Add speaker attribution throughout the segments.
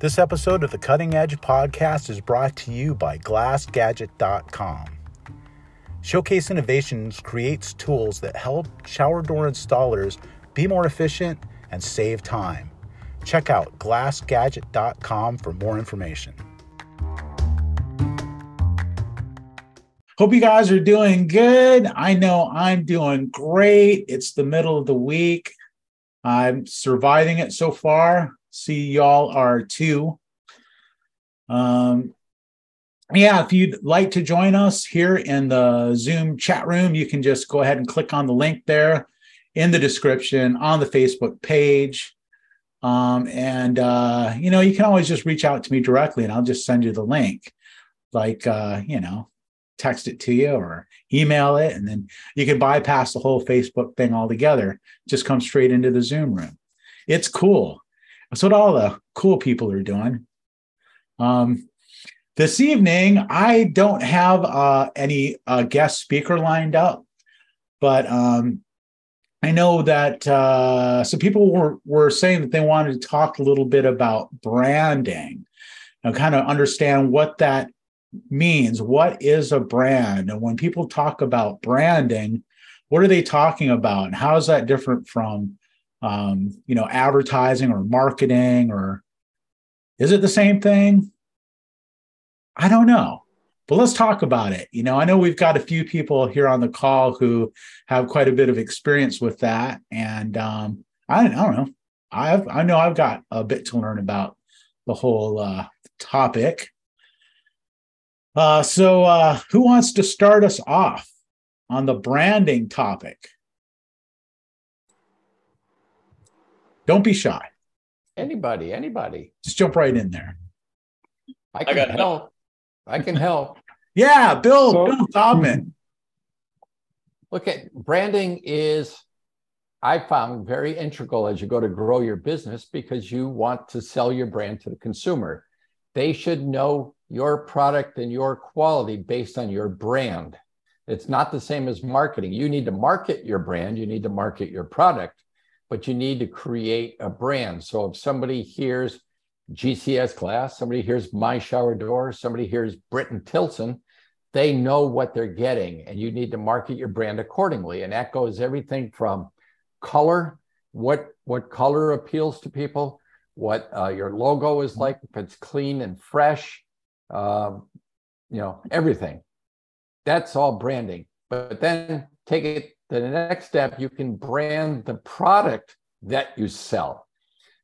Speaker 1: This episode of the Cutting Edge podcast is brought to you by GlassGadget.com. Showcase Innovations creates tools that help shower door installers be more efficient and save time. Check out GlassGadget.com for more information. Hope you guys are doing good. I know I'm doing great. It's the middle of the week. I'm surviving it so far see y'all are too. Um, yeah, if you'd like to join us here in the Zoom chat room, you can just go ahead and click on the link there in the description on the Facebook page. Um, and uh, you know, you can always just reach out to me directly and I'll just send you the link. Like uh, you know, text it to you or email it, and then you can bypass the whole Facebook thing altogether. Just come straight into the Zoom room. It's cool. That's what all the cool people are doing. Um, this evening, I don't have uh, any uh, guest speaker lined up, but um, I know that uh, some people were, were saying that they wanted to talk a little bit about branding and kind of understand what that means. What is a brand? And when people talk about branding, what are they talking about? And how is that different from um, you know, advertising or marketing, or is it the same thing? I don't know. But let's talk about it. You know, I know we've got a few people here on the call who have quite a bit of experience with that, and um, I, I don't know. I've I know I've got a bit to learn about the whole uh, topic. Uh, so, uh, who wants to start us off on the branding topic? Don't be shy.
Speaker 2: Anybody, anybody.
Speaker 1: Just jump right in there.
Speaker 2: I can I help. help. I can help.
Speaker 1: yeah, Bill, so, Bill Taubman.
Speaker 2: Look at branding is I found very integral as you go to grow your business because you want to sell your brand to the consumer. They should know your product and your quality based on your brand. It's not the same as marketing. You need to market your brand, you need to market your product, but you need to create a brand. So if somebody hears GCS glass, somebody hears my shower door, somebody hears Britton Tilson, they know what they're getting, and you need to market your brand accordingly. And that goes everything from color, what what color appeals to people, what uh, your logo is like, if it's clean and fresh, um, you know, everything. That's all branding. But then take it the next step, you can brand the product that you sell.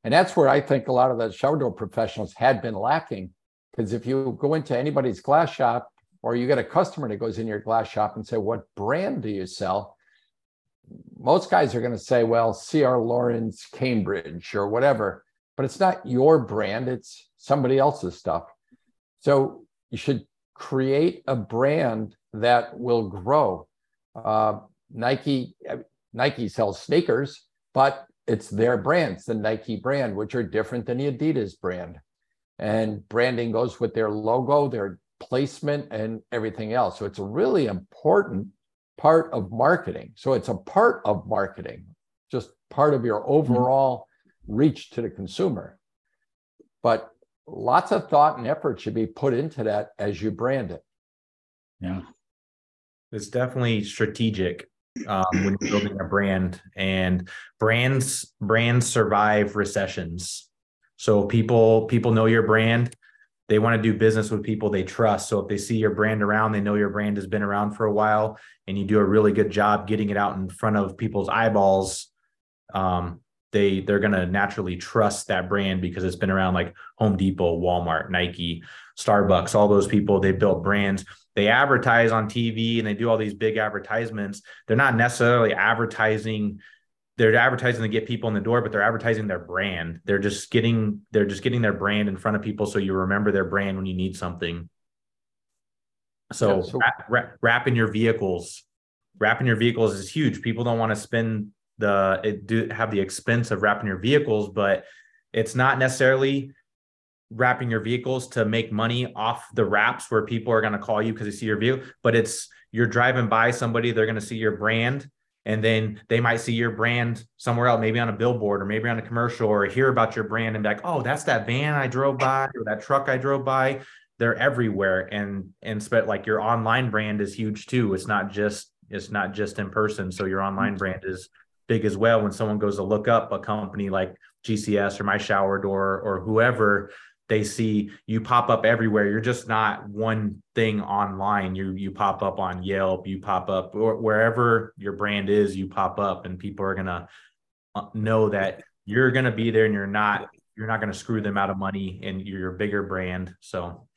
Speaker 2: And that's where I think a lot of the shower door professionals had been lacking. Because if you go into anybody's glass shop or you get a customer that goes in your glass shop and say, What brand do you sell? Most guys are going to say, Well, CR Laurence Cambridge, or whatever. But it's not your brand, it's somebody else's stuff. So you should create a brand that will grow. Uh, Nike Nike sells sneakers, but it's their brands, the Nike brand, which are different than the Adidas brand. And branding goes with their logo, their placement, and everything else. So it's a really important part of marketing. So it's a part of marketing, just part of your mm-hmm. overall reach to the consumer. But lots of thought and effort should be put into that as you brand it.
Speaker 1: Yeah.
Speaker 3: It's definitely strategic um, when you're building a brand and brands brands survive recessions. So people people know your brand they want to do business with people they trust. So if they see your brand around they know your brand has been around for a while and you do a really good job getting it out in front of people's eyeballs um, they they're going to naturally trust that brand because it's been around like home depot walmart nike starbucks all those people they built brands. They advertise on TV and they do all these big advertisements. They're not necessarily advertising they're advertising to get people in the door but they're advertising their brand. They're just getting they're just getting their brand in front of people so you remember their brand when you need something. So, wrap, wrap, wrapping your vehicles wrapping your vehicles is huge. People don't want to spend the it do have the expense of wrapping your vehicles but it's not necessarily wrapping your vehicles to make money off the wraps where people are going to call you because they see your view but it's you're driving by somebody they're going to see your brand and then they might see your brand somewhere else, maybe on a billboard or maybe on a commercial or hear about your brand and be like, oh, that's that van I drove by or that truck I drove by. They're everywhere. And and spe- like your online brand is huge too. It's not just it's not just in person. So your online mm-hmm. brand is big as well. When someone goes to look up a company like GCS or my shower door or whoever, they see you pop up everywhere. You're just not one thing online. You you pop up on Yelp, you pop up or wherever your brand is, you pop up, and people are gonna uh, know that you're gonna be there, and you're not you're not gonna screw them out of money, and you're a bigger brand. So,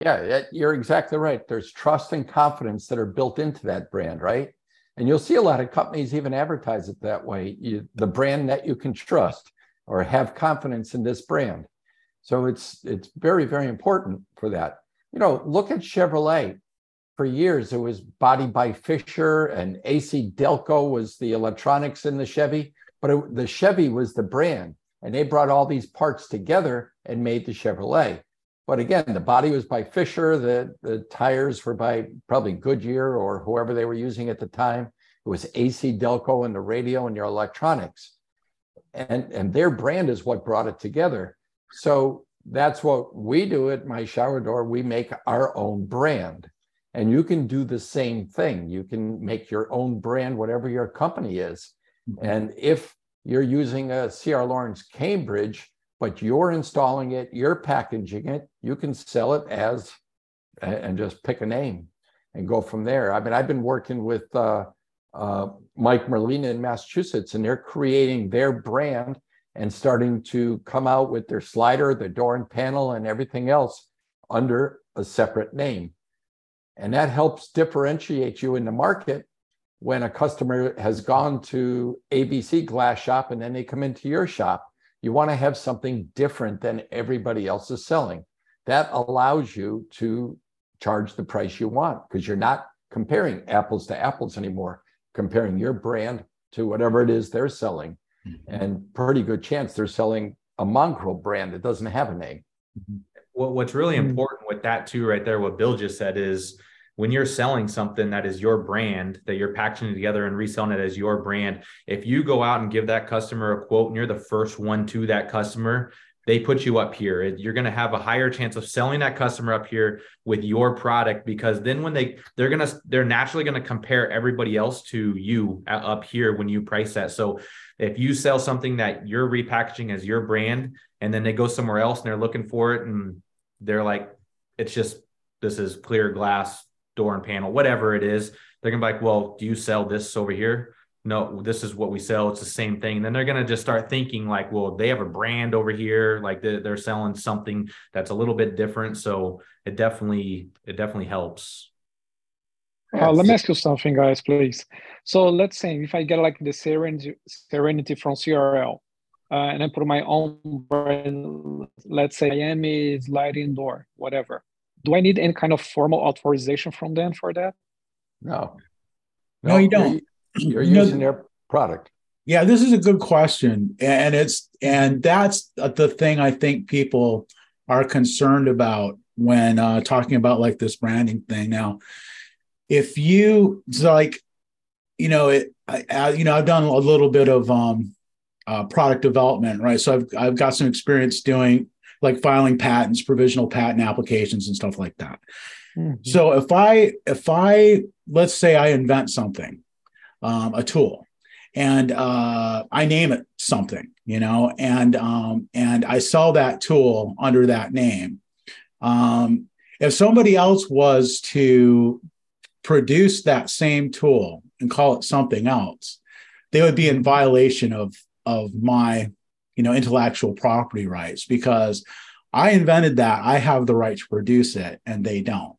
Speaker 2: yeah, you're exactly right. There's trust and confidence that are built into that brand, right? And you'll see a lot of companies even advertise it that way. You, the brand that you can trust or have confidence in this brand so it's it's very very important for that. You know, look at Chevrolet. For years, it was body by Fisher, and AC Delco was the electronics in the Chevy, but it, the Chevy was the brand, and they brought all these parts together and made the Chevrolet. But again, the body was by Fisher, the, the tires were by probably Goodyear or whoever they were using at the time. It was AC Delco and the radio and your electronics. And, and their brand is what brought it together. So that's what we do at my shower door. We make our own brand. And you can do the same thing. You can make your own brand, whatever your company is. Mm-hmm. And if you're using a CR Laurence Cambridge, but you're installing it, you're packaging it, you can sell it as and just pick a name and go from there. I mean, I've been working with uh, uh, Mike Merlina in Massachusetts, and they're creating their brand and starting to come out with their slider, the door and panel, and everything else under a separate name. And that helps differentiate you in the market when a customer has gone to ABC Glass Shop and then they come into your shop. You want to have something different than everybody else is selling. That allows you to charge the price you want because you're not comparing apples to apples anymore, comparing your brand to whatever it is they're selling mm-hmm. and pretty good chance they're selling a mongrel brand that doesn't have a name.
Speaker 3: Mm-hmm. What's really mm-hmm. important with that too, right there, what Bill just said is when you're selling something that is your brand, that you're packaging together and reselling it as your brand, if you go out and give that customer a quote and you're the first one to that customer, they put you up here. You're going to have a higher chance of selling that customer up here with your product because then when they they're going to they're naturally going to compare everybody else to you up here when you price that. So if you sell something that you're repackaging as your brand and then they go somewhere else and they're looking for it and they're like it's just this is clear glass door and panel whatever it is they're going to be like well do you sell this over here no this is what we sell it's the same thing and then they're going to just start thinking like well they have a brand over here like they're, they're selling something that's a little bit different so it definitely it definitely helps
Speaker 4: uh, let me ask you something, guys, please. So let's say if I get like the Serenity, Serenity from CRL, uh, and I put my own brand, let's say Miami sliding door, whatever. Do I need any kind of formal authorization from them for that?
Speaker 2: No.
Speaker 1: No, no you don't.
Speaker 2: You're, using their product.
Speaker 1: Yeah, this is a good question, and it's and that's the thing I think people are concerned about when uh, talking about like this branding thing. Now, if you like, you know, it, I, I, you know, I've done a little bit of um, uh, product development, right? So I've I've got some experience doing like filing patents, provisional patent applications, and stuff like that. Mm-hmm. So if I if I let's say I invent something, um, a tool, and uh, I name it something, you know, and um, and I sell that tool under that name. Um, if somebody else was to produce that same tool and call it something else, they would be in violation of of my you know intellectual property rights because I invented that. I have the right to produce it and they don't.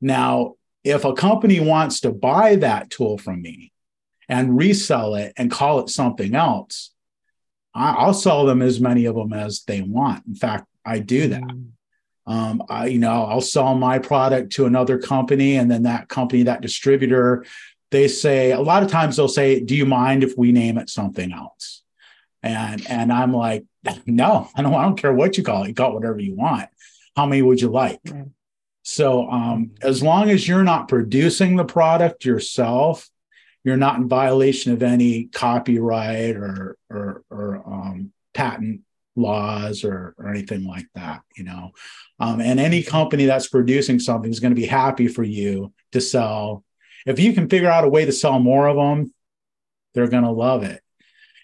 Speaker 1: Now, if a company wants to buy that tool from me and resell it and call it something else, I'll sell them as many of them as they want. In fact, I do that. Mm. Um, I, you know, I'll sell my product to another company, and then that company, that distributor, they say a lot of times they'll say, "Do you mind if we name it something else?" And and I'm like, "No, I don't. I don't care what you call it. You call it whatever you want. How many would you like?" Right. So um, as long as you're not producing the product yourself, you're not in violation of any copyright or or, or um, patent laws or, or anything like that you know? Um, and any company that's producing something is going to be happy for you to sell. If you can figure out a way to sell more of them they're going to love it.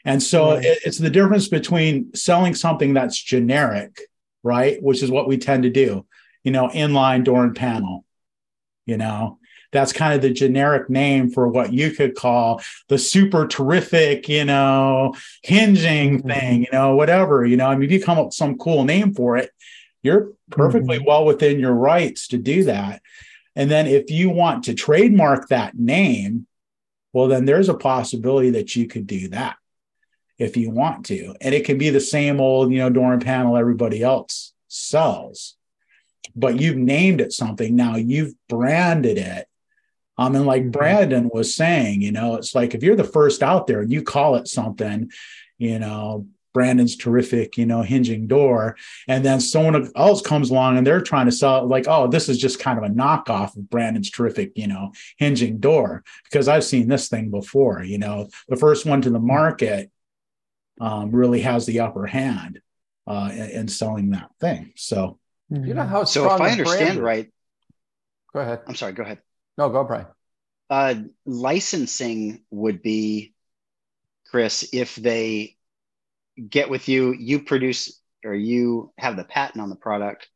Speaker 1: And so right. it, it's the difference between selling something that's generic right which is what we tend to do you know inline door and panel you know that's kind of the generic name for what you could call the super terrific, you know, hinging mm-hmm. thing, you know, whatever, you know. I mean, if you come up with some cool name for it, you're perfectly mm-hmm. well within your rights to do that. And then if you want to trademark that name, well, then there's a possibility that you could do that if you want to. And it can be the same old, you know, door panel everybody else sells, but you've named it something. Now you've branded it um, and like mm-hmm. Brandon was saying, you know, it's like if you're the first out there and you call it something, you know, Brandon's terrific, you know, hinging door. And then someone else comes along and they're trying to sell it like, oh, this is just kind of a knockoff of Brandon's terrific, you know, hinging door. Because I've seen this thing before, you know, the first one to the market um, really has the upper hand uh, in, in selling that thing. So,
Speaker 2: you know how
Speaker 5: so if I understand right,
Speaker 2: go ahead.
Speaker 5: I'm sorry, go ahead.
Speaker 2: No, go, Brian.
Speaker 5: Uh, licensing would be, Chris, if they get with you, you produce or you have the patent on the product,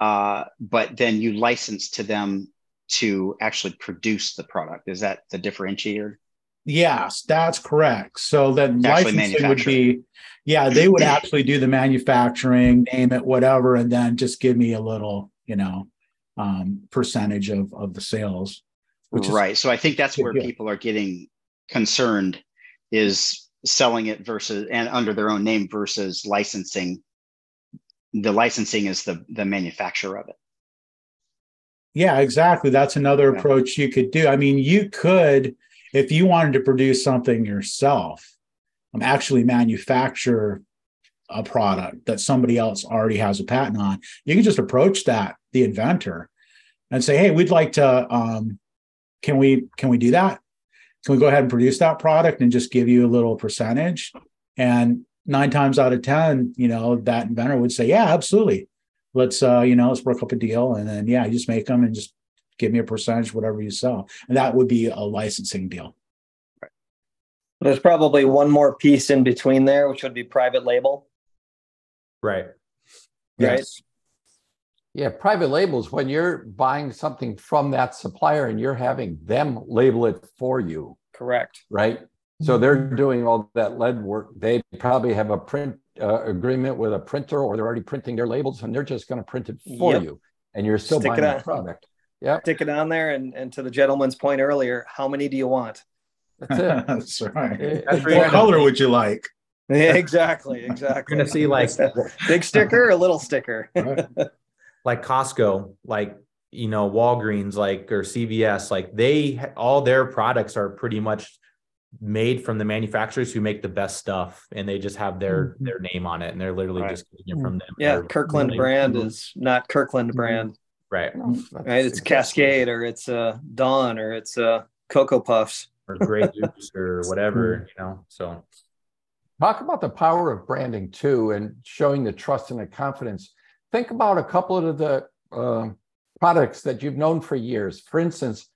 Speaker 5: uh, but then you license to them to actually produce the product. Is that the differentiator?
Speaker 1: Yes, that's correct. So then licensing would be, yeah, they would actually do the manufacturing, name it, whatever, and then just give me a little, you know, um, percentage of of the sales.
Speaker 5: right. so I think that's where people are getting concerned is selling it versus and under their own name versus licensing. The licensing is the the manufacturer of it.
Speaker 1: Yeah, exactly. That's another yeah. approach you could do. I mean, you could, if you wanted to produce something yourself, um, actually manufacture a product that somebody else already has a patent on, you can just approach that the inventor and say, "Hey, we'd like to. Um, can we can we do that? Can we go ahead and produce that product and just give you a little percentage?" And nine times out of ten, you know, that inventor would say, "Yeah, absolutely. Let's uh, you know, let's work up a deal, and then yeah, you just make them and just give me a percentage, whatever you sell." And that would be a licensing deal.
Speaker 6: There's probably one more piece in between there, which would be private label.
Speaker 3: Right.
Speaker 6: Right. Yes.
Speaker 2: Yeah, private labels, when you're buying something from that supplier and you're having them label it for you.
Speaker 6: Correct.
Speaker 2: Right. So they're doing all that lead work. They probably have a print uh, agreement with a printer or they're already printing their labels and they're just going to print it for yep. you. And you're still Stick buying the product.
Speaker 6: Yeah. Stick it on there. And, and to the gentleman's point earlier, how many do you want?
Speaker 1: That's it. That's right. what color would you like?
Speaker 6: Yeah, exactly. Exactly.
Speaker 3: You're gonna see like
Speaker 6: big sticker or little sticker.
Speaker 3: like Costco, like you know Walgreens, like or CVS, like they all their products are pretty much made from the manufacturers who make the best stuff, and they just have their mm-hmm. their name on it, and they're literally right. just getting it from them.
Speaker 6: Yeah, they're Kirkland really, brand is not Kirkland mm-hmm. brand.
Speaker 3: Right.
Speaker 6: right. It's Cascade or it's uh Dawn or it's uh Cocoa Puffs
Speaker 3: or Grey Goose or whatever, you know. So
Speaker 2: talk about the power of branding too and showing the trust and the confidence think about a couple of the uh, products that you've known for years. For instance,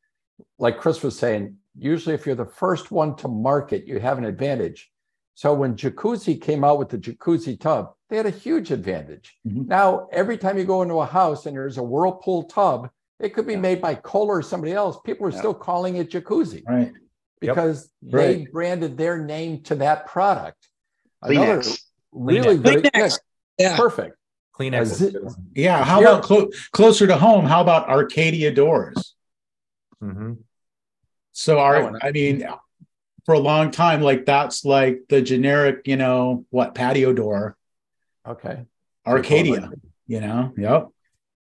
Speaker 2: like Chris was saying, usually if you're the first one to market, you have an advantage. So when Jacuzzi came out with the jacuzzi tub, they had a huge advantage. Mm-hmm. Now, every time you go into a house and there's a Whirlpool tub, it could be yeah. made by Kohler or somebody else. People are yeah. still calling it jacuzzi.
Speaker 1: Right.
Speaker 2: Because yep. they right. branded their name to that product. Another Kleenex. really Kleenex. good. Yeah. Perfect.
Speaker 3: Kleenex.
Speaker 1: Yeah. How yeah. about clo- closer to home? How about Arcadia doors?
Speaker 3: Mm-hmm.
Speaker 1: So, our, I mean, for a long time, like that's like the generic, you know, what patio door.
Speaker 2: Okay.
Speaker 1: Arcadia, you know, yep.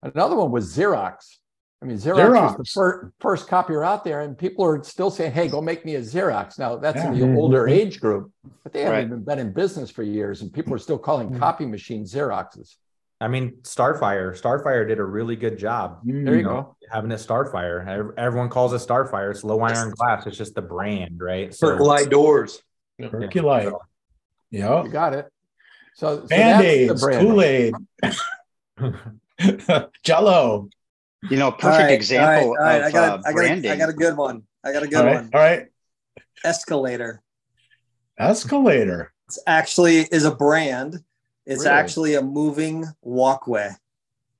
Speaker 2: Another one was Xerox. I mean, Xerox, Xerox. was the first, first copier out there, and people are still saying, "Hey, go make me a Xerox." Now that's yeah. in the older mm-hmm. age group, but they haven't right. even been in business for years, and people are still calling mm-hmm. copy machines Xeroxes.
Speaker 3: I mean, Starphire. Starphire did a really good job.
Speaker 2: There you
Speaker 3: know,
Speaker 2: go.
Speaker 3: Having a Starphire. Everyone calls it Starphire. It's low iron glass. It's just the brand, right?
Speaker 6: So, Percolite doors.
Speaker 1: Percolite. Yeah.
Speaker 2: You got it. So, so
Speaker 1: Band
Speaker 2: that's
Speaker 1: aids,
Speaker 2: the brand.
Speaker 1: Kool Aid, Jello.
Speaker 5: You know, perfect
Speaker 6: All right,
Speaker 5: example
Speaker 6: all right, all right.
Speaker 5: of
Speaker 6: I got,
Speaker 5: uh,
Speaker 6: a, I, got
Speaker 5: branding.
Speaker 6: a, I got a good one. I got a good
Speaker 1: All right.
Speaker 6: one.
Speaker 1: All right.
Speaker 6: Escalator.
Speaker 1: Escalator.
Speaker 6: It's actually is a brand. It's
Speaker 2: Really?
Speaker 6: actually a moving walkway.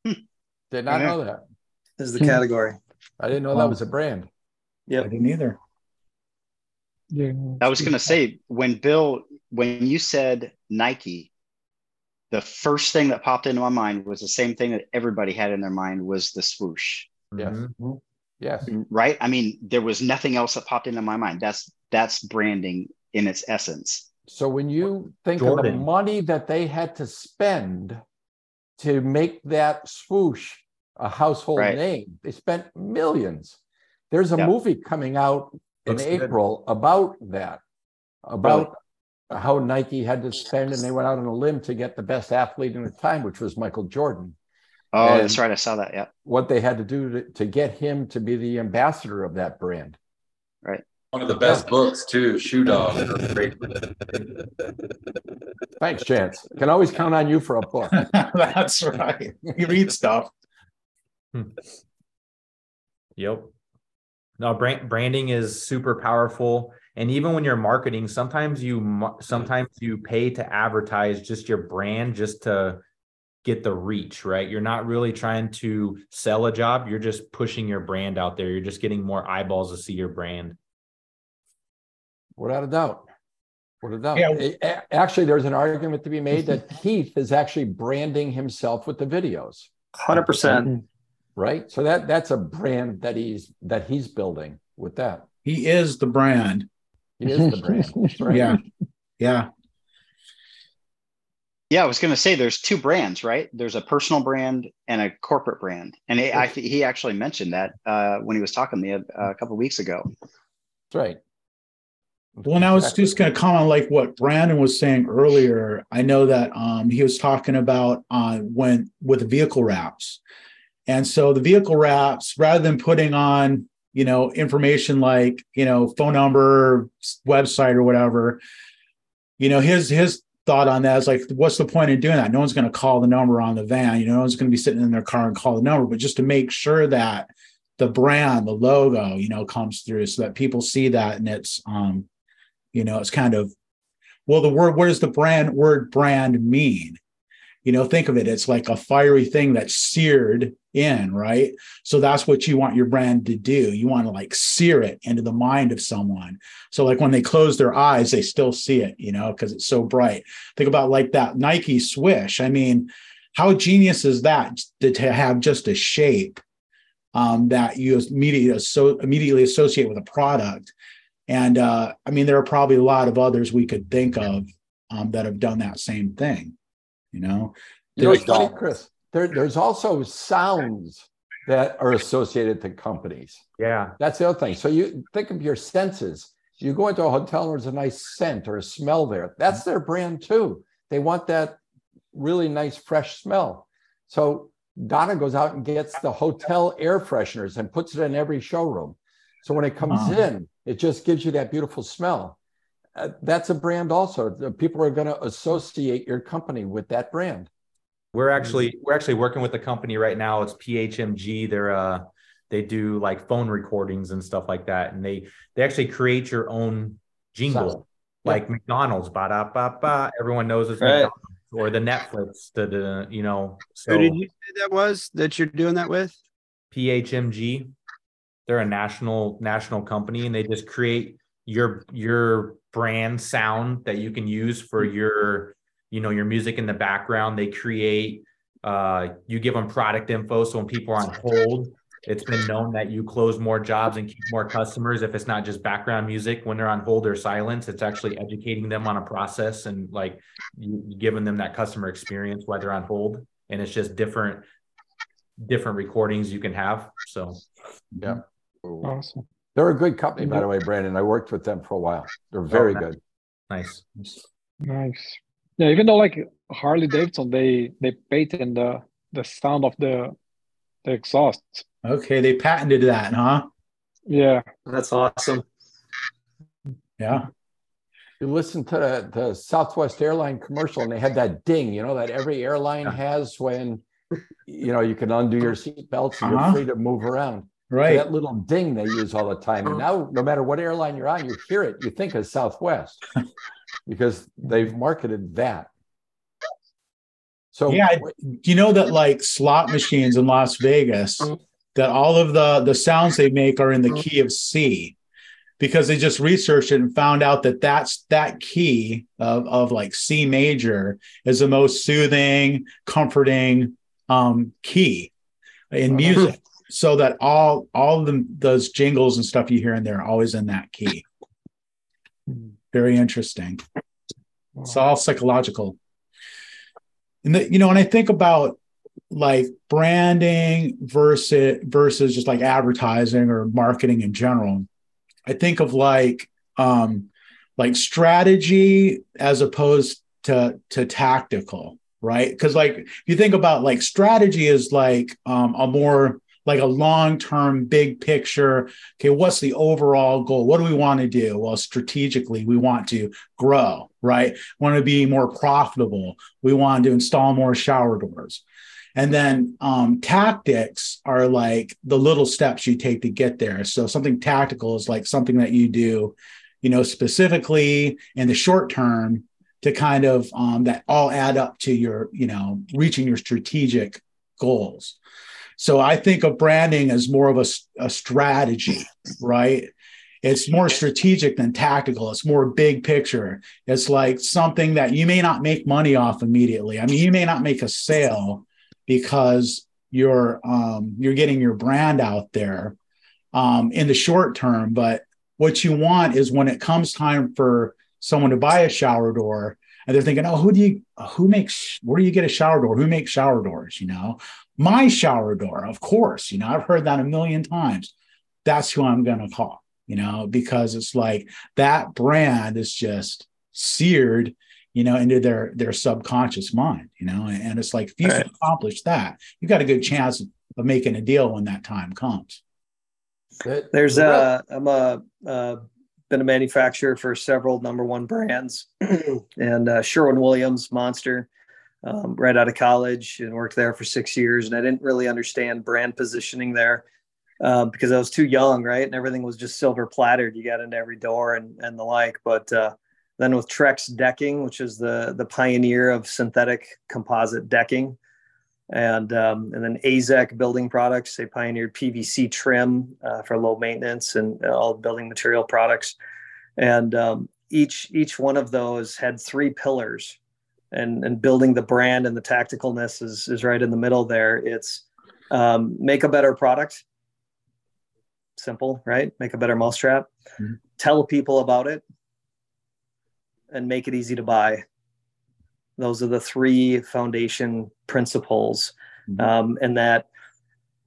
Speaker 2: Did not
Speaker 5: Yeah.
Speaker 2: know that.
Speaker 6: Is the
Speaker 1: Hmm.
Speaker 6: category.
Speaker 2: I didn't know
Speaker 1: Wow.
Speaker 2: that was a brand.
Speaker 1: Yeah, I didn't either.
Speaker 4: Yeah.
Speaker 5: I was going to say when Bill, when you said Nike, the first thing that popped into my mind was the same thing that everybody had in their mind was the swoosh,
Speaker 2: Yes.
Speaker 3: Mhm.
Speaker 2: Yes.
Speaker 5: right? I mean, there was nothing else that popped into my mind. That's that's branding in its essence.
Speaker 2: So when you think of the money that they had to spend to make that swoosh a household
Speaker 5: Right.
Speaker 2: name, they spent millions. There's a
Speaker 5: Yeah.
Speaker 2: movie coming out in
Speaker 3: Looks good.
Speaker 2: April about that, about how Nike had to spend, and they went out on a limb to get the best athlete in the time, which was Michael Jordan.
Speaker 5: Oh,
Speaker 2: And-
Speaker 5: that's right. I saw that. Yeah.
Speaker 2: What they had to do to, to get him to be the ambassador of that brand. Right.
Speaker 7: One of the best books too, Shoe Dog.
Speaker 2: Thanks, Chance. Can always count on you for a book.
Speaker 1: That's right. You read stuff. Hmm.
Speaker 3: Yep. No, brand, branding is super powerful. And even when you're marketing, sometimes you mm-hmm. sometimes you pay to advertise just your brand just to get the reach, right? You're not really trying to sell a job. You're just pushing your brand out there. You're just getting more eyeballs to see your brand.
Speaker 2: Without a doubt. Without a doubt.
Speaker 1: Yeah.
Speaker 2: A- a- Actually, there's an argument to be made that Keith is actually branding himself with the videos,
Speaker 6: Hundred percent. Mm-hmm.
Speaker 2: right? So that that's a brand that he's that he's building with that.
Speaker 1: He is the brand.
Speaker 2: He is the brand. That's right.
Speaker 1: Yeah. Yeah.
Speaker 5: Yeah, I was going to say there's two brands, right? There's a personal brand and a corporate brand, and he, I, he actually mentioned that uh, when he was talking to me a, a couple of weeks ago.
Speaker 2: That's right.
Speaker 1: Well, and I was just going to comment like what Brandon was saying earlier. I know that um, he was talking about uh, when with vehicle wraps, and so the vehicle wraps, rather than putting on you know information like you know phone number, website, or whatever, you know his his thought on that is like, what's the point in doing that? No one's going to call the number on the van. You know, no one's going to be sitting in their car and call the number, but just to make sure that the brand, the logo, you know, comes through so that people see that and it's um you know it's kind of well the word what does the brand word brand mean you know think of it it's like a fiery thing that's seared in right? So that's what you want your brand to do. You want to like sear it into the mind of someone. So like when they close their eyes they still see it you know because it's so bright. Think about like that nike swish. I mean how genius is that to, have just a shape um, that you immediately so immediately associate with a product? And uh, I mean, there are probably a lot of others we could think of um, that have done that same thing. You know,
Speaker 2: You know, it's funny, Chris. There, there's also sounds that are associated to companies.
Speaker 3: Yeah.
Speaker 2: That's the other thing. So you think of your senses. You go into a hotel and there's a nice scent or a smell there. That's their brand too. They want that really nice fresh smell. So Donna goes out and gets the hotel air fresheners and puts it in every showroom. So when it comes
Speaker 1: Wow.
Speaker 2: in, it just gives you that beautiful smell. Uh, that's a brand also. The people are going to associate your company with that brand.
Speaker 3: We're actually we're actually working with a company right now. It's PHMG. They're uh they do like phone recordings and stuff like that, and they they actually create your own jingle,
Speaker 2: Sound.
Speaker 3: like McDonald's. Ba da ba ba. Everyone knows it's
Speaker 6: Right.
Speaker 3: McDonald's or the Netflix. The, the you know so
Speaker 8: Who did you say that was that you're doing that with?
Speaker 3: PHMG. They're a national national company, and they just create your your brand sound that you can use for your you know your music in the background. They create. Uh, you give them product info, so when people are on hold, it's been known that you close more jobs and keep more customers if it's not just background music when they're on hold or silence. It's actually educating them on a process and like you, you giving them that customer experience while they're on hold, and it's just different different recordings you can have. So
Speaker 2: Yeah.
Speaker 4: Awesome.
Speaker 2: They're a good company, by the way, Brandon. I worked with them for a while. They're very
Speaker 3: nice.
Speaker 2: good.
Speaker 3: nice.
Speaker 4: Nice. Yeah, even though like Harley Davidson, they they patent the the sound of the the exhaust.
Speaker 1: Okay, they patented that, huh?
Speaker 4: Yeah,
Speaker 6: That's awesome.
Speaker 1: Yeah.
Speaker 2: You listen to the, the Southwest airline commercial and they had that ding, you know, that every airline has when, you know, you can undo your seatbelts and
Speaker 1: Uh-huh.
Speaker 2: you're free to move around.
Speaker 1: Right.
Speaker 2: That little ding they use all the time. And now, no matter what airline you're on, you hear it, you think of Southwest because they've marketed that. So,
Speaker 1: Yeah, I- you know that like slot machines in Las Vegas, that all of the the sounds they make are in the key of C, because they just researched it and found out that that's that key of of like C major is the most soothing, comforting um, key in music, so that all all of them those jingles and stuff you hear in there are always in that key. Very interesting. It's all psychological. And the, you know, when I think about like branding versus versus just like advertising or marketing in general, I think of like um like strategy as opposed to to tactical, right? Because like if you think about like strategy is like um a more like a long-term big picture okay what's the overall goal? What do we want to do? Well strategically we want to grow right? Want to be more profitable. We want to install more shower doors. And then um, tactics are like the little steps you take to get there. So something tactical is like something that you do you know specifically in the short term to kind of um, that all add up to your you know reaching your strategic goals so I think of branding as more of a, a strategy, right? It's more strategic than tactical. It's more big picture. It's like something that you may not make money off immediately. I mean, you may not make a sale because you're um, you're getting your brand out there um, in the short term. But what you want is when it comes time for someone to buy a shower door, and they're thinking, "Oh, who do you? Who makes? Where do you get a shower door? Who makes shower doors? You know, my shower door, of course. You know, I've heard that a million times. That's who I'm going to call. You know, because it's like that brand is just seared, you know, into their their subconscious mind. You know, and, and it's like if you can accomplish that, you got a good chance of making a deal when that time comes.
Speaker 2: the-
Speaker 6: There's a I'm a uh, been a manufacturer for several number one brands, and uh, Sherwin Williams, Monster, um, right out of college, and worked there for six years. And I didn't really understand brand positioning there uh, because I was too young, right? And everything was just silver plattered. You got into every door and and the like. But uh, then with Trex Decking, which is the the pioneer of synthetic composite decking, and um, and then AZEK Building Products. They pioneered PVC trim uh, for low maintenance and all building material products. And um, each each one of those had three pillars, and and building the brand and the tacticalness is is right in the middle there. It's um, make a better product. Simple, right? Make a better mousetrap.
Speaker 1: Mhm.
Speaker 6: Tell people about it, and make it easy to buy those are the three foundation principles
Speaker 1: Mhm.
Speaker 6: um, and that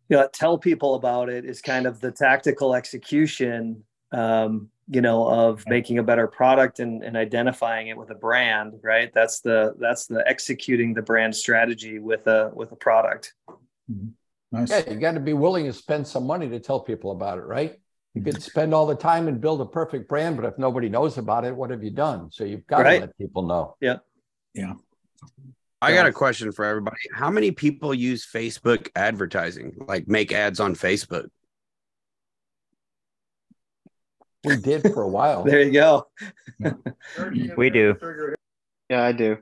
Speaker 6: you know tell people about it is kind of the tactical execution um, you know of making a better product and, and identifying it with a brand right that's the that's the executing the brand strategy with a with a product mm-hmm.
Speaker 1: Nice.
Speaker 2: Yeah, you got to be willing to spend some money to tell people about it, right? You could mm-hmm. spend all the time and build a perfect brand, but if nobody knows about it, what have you done? So you've got
Speaker 6: Right.
Speaker 2: to let people know.
Speaker 8: Yeah yeah I got a question for everybody. How many people use Facebook advertising, like make ads on Facebook?
Speaker 2: We did for a while.
Speaker 6: there you go
Speaker 9: We do.
Speaker 5: Yeah, I do.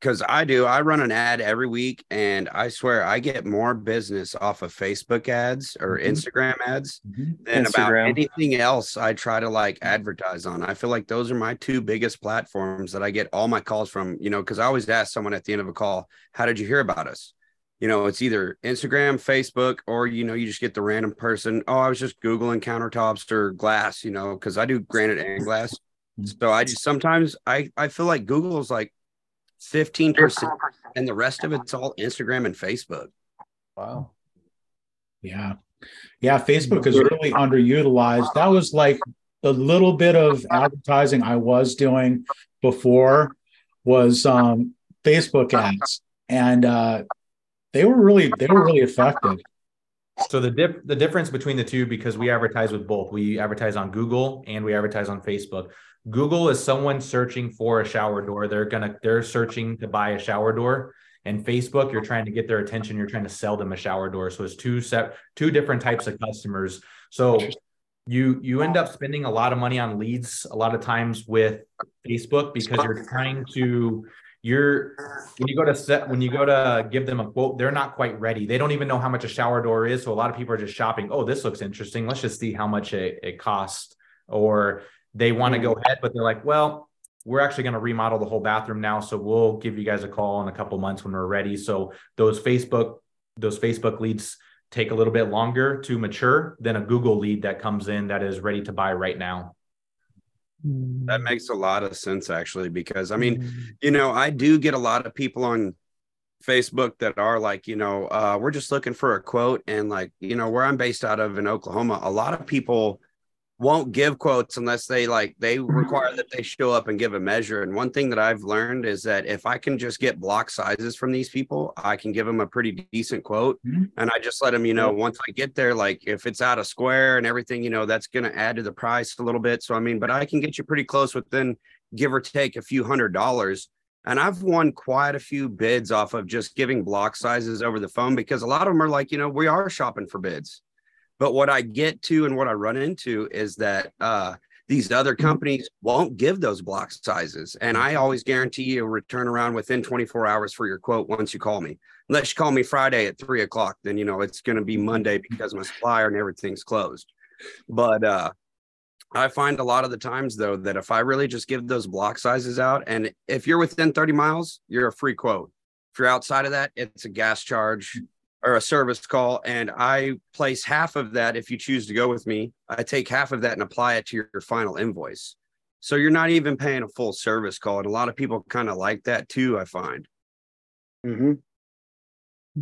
Speaker 8: Because I do. I run an ad every week, and I swear I get more business off of Facebook ads or
Speaker 1: Mhm.
Speaker 8: Instagram ads
Speaker 1: Mhm.
Speaker 8: than about anything else I try to like advertise on. I feel like those are my two biggest platforms that I get all my calls from, you know, because I always ask someone at the end of a call, How did you hear about us? You know, it's either Instagram, Facebook, or, you know, you just get the random person. Oh, I was just Googling countertops or glass, you know, because I do granite and glass. So I just sometimes I, I feel like Google is like 15% and the rest of it's all Instagram and Facebook.
Speaker 2: Wow.
Speaker 1: Yeah. Yeah. Facebook is really underutilized. That was like the little bit of advertising I was doing before was um, Facebook ads, and uh, they were really they were really effective.
Speaker 3: So the dip, the difference between the two, because we advertise with both, we advertise on Google and we advertise on Facebook. Google is someone searching for a shower door. They're gonna they're searching to buy a shower door. And Facebook, you're trying to get their attention. You're trying to sell them a shower door. So it's two set two different types of customers. So you you end up spending a lot of money on leads a lot of times with Facebook because you're trying to you're when you go to set when you go to give them a quote they're not quite ready. They don't even know how much a shower door is. So a lot of people are just shopping oh this looks interesting. Let's just see how much it, it costs. Or they want to go mm. ahead but they're like well we're actually going to remodel the whole bathroom now so we'll give you guys a call in a couple months when we're ready. So those facebook those facebook leads take a little bit longer to mature than a google lead that comes in that is ready to buy right now
Speaker 8: that makes a lot of sense actually, because I mean, you know, I do get a lot of people on Facebook that are like, you know, uh, we're just looking for a quote. And like, you know, where I'm based out of in Oklahoma, a lot of people won't give quotes unless they like they
Speaker 1: Mm-hmm.
Speaker 8: require that they show up and give a measure and one thing that i've learned is that if i can just get block sizes from these people i can give them a pretty decent quote
Speaker 1: Mhm.
Speaker 8: and i just let them you know once i get there like if it's out of square and everything you know that's going to add to the price a little bit so i mean but i can get you pretty close within give or take a few hundred dollars and I've won quite a few bids off of just giving block sizes over the phone because a lot of them are like, you know, we are shopping for bids. But what I get to and what I run into is that uh, these other companies won't give those block sizes. And I always guarantee you a return around within 24 hours for your quote once you call me. Unless you call me Friday at three o'clock, then you know it's going to be Monday because my supplier and everything's closed. But uh, I find a lot of the times though that if I really just give those block sizes out, and if you're within 30 miles, you're a free quote. If you're outside of that, it's a gas charge or a service call. And I place half of that if you choose to go with me. I take half of that and apply it to your, your final invoice. So you're not even paying a full service call. And a lot of people kind of like that too, I find.
Speaker 5: Mm-hmm.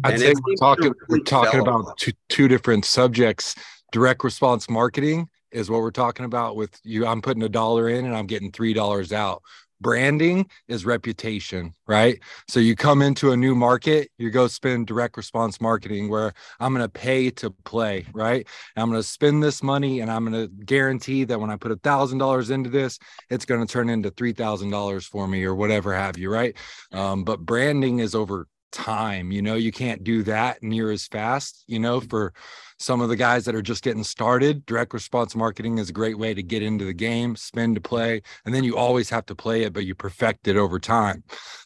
Speaker 10: I'd
Speaker 8: And
Speaker 10: say
Speaker 8: it
Speaker 10: we're
Speaker 8: seems to
Speaker 10: talking we're talking about two, two different subjects. Direct response marketing is what we're talking about with you. I'm putting a dollar in and I'm getting three dollars out. Branding is reputation, right? So you come into a new market, you go spend direct response marketing where I'm going to pay to play, right? I'm going to spend this money and I'm going to guarantee that when I put a thousand dollars into this, it's going to turn into three thousand dollars for me or whatever have you, right? Um, but branding is over time you know you can't do that near as fast you know mm-hmm. for some of the guys that are just getting started direct response marketing is a great way to get into the game spend to mm-hmm. play and then you always have to play it but you perfect it over time.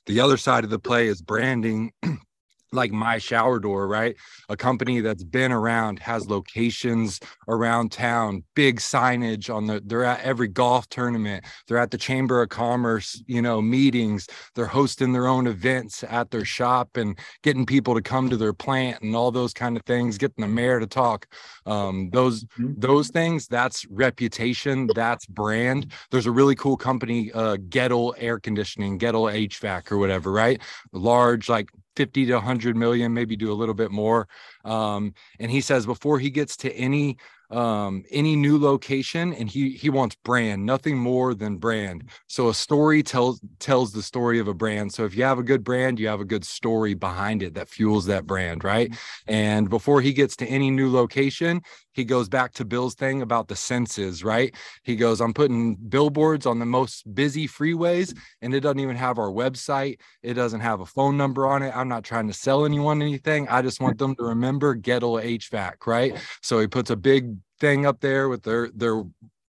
Speaker 10: The other side of the play is branding like my shower door right? A company that's been around has locations around town big signage on the they're at every golf tournament they're at the chamber of commerce you know meetings they're hosting their own events at their shop and getting people to come to their plant and all those kind of things getting the mayor to talk. Um, those
Speaker 1: Mhm.
Speaker 10: those things that's reputation that's brand. There's a really cool company uh Goettl air conditioning Goettl hvac or whatever right? Large like 50 to 100 million maybe do a little bit more. Um, and he says before he gets to any um any new location and he he wants brand nothing more than brand. So a story tells tells the story of a brand. So if you have a good brand you have a good story behind it that fuels that brand right? And before he gets to any new location he goes back to bill's thing about the senses right? He goes i'm putting billboards on the most busy freeways and it doesn't even have our website. It doesn't have a phone number on it. I'm not trying to sell anyone anything. I just want them to remember Goettl hvac right? So he puts a big thing up there with their their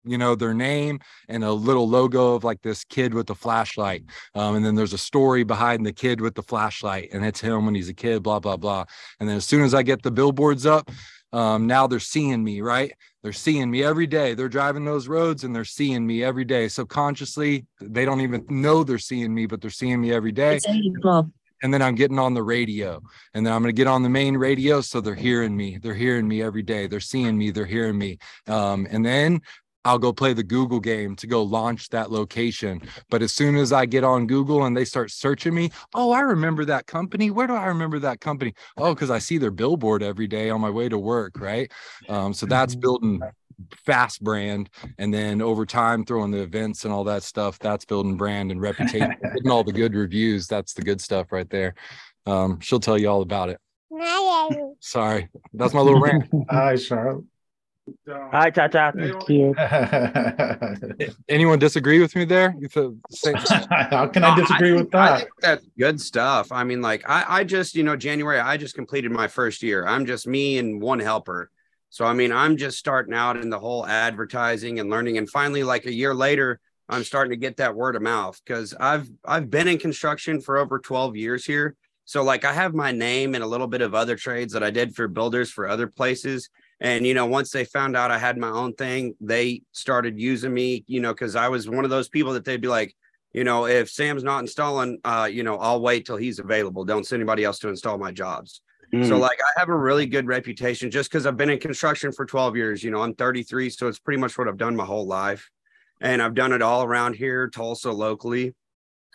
Speaker 10: you know their name and a little logo of like this kid with the flashlight. Um, and then there's a story behind the kid with the flashlight and it's him when he's a kid blah blah blah. And then as soon as i get the billboards up um, now they're seeing me right? They're seeing me every day. They're driving those roads and they're seeing me every day. Subconsciously they don't even know they're seeing me but they're seeing me every day and then I'm getting on the radio, and then I'm going to get on the main radio, so they're hearing me. They're hearing me every day. They're seeing me. They're hearing me. Um, and then I'll go play the Google game to go launch that location. But as soon as I get on Google and they start searching me, oh, I remember that company. Where do I remember that company? Oh, because I see their billboard every day on my way to work, right? Um, so that's building fast brand and then over time throwing the events and all that stuff that's building brand and reputation getting all the good reviews that's the good stuff right there um, she'll tell you all about it sorry that's my little rant
Speaker 1: Hi, Charlotte.
Speaker 9: Hi, Tata.
Speaker 4: Thank you.
Speaker 10: anyone disagree with me there You feel- say-
Speaker 1: How can I
Speaker 8: No,
Speaker 1: disagree
Speaker 8: think-
Speaker 1: with
Speaker 8: I
Speaker 1: that?
Speaker 8: think that's good stuff. I mean, like I, I just, you know, January, I just completed my first year. I'm just me and one helper. So I mean, I'm just starting out in the whole advertising and learning. And finally, like a year later, I'm starting to get that word of mouth because I've I've been in construction for over 12 years here. So like I have my name and a little bit of other trades that I did for builders for other places. And you know, once they found out I had my own thing, they started using me, you know, because I was one of those people that they'd be like, you know, if Sam's not installing, uh, you know, I'll wait till he's available. Don't send anybody else to install my jobs. So
Speaker 5: Mm.
Speaker 8: like I have a really good reputation just because I've been in construction for 12 years. You know, I'm 33, so it's pretty much what I've done my whole life. And I've done it all around here, Tulsa locally.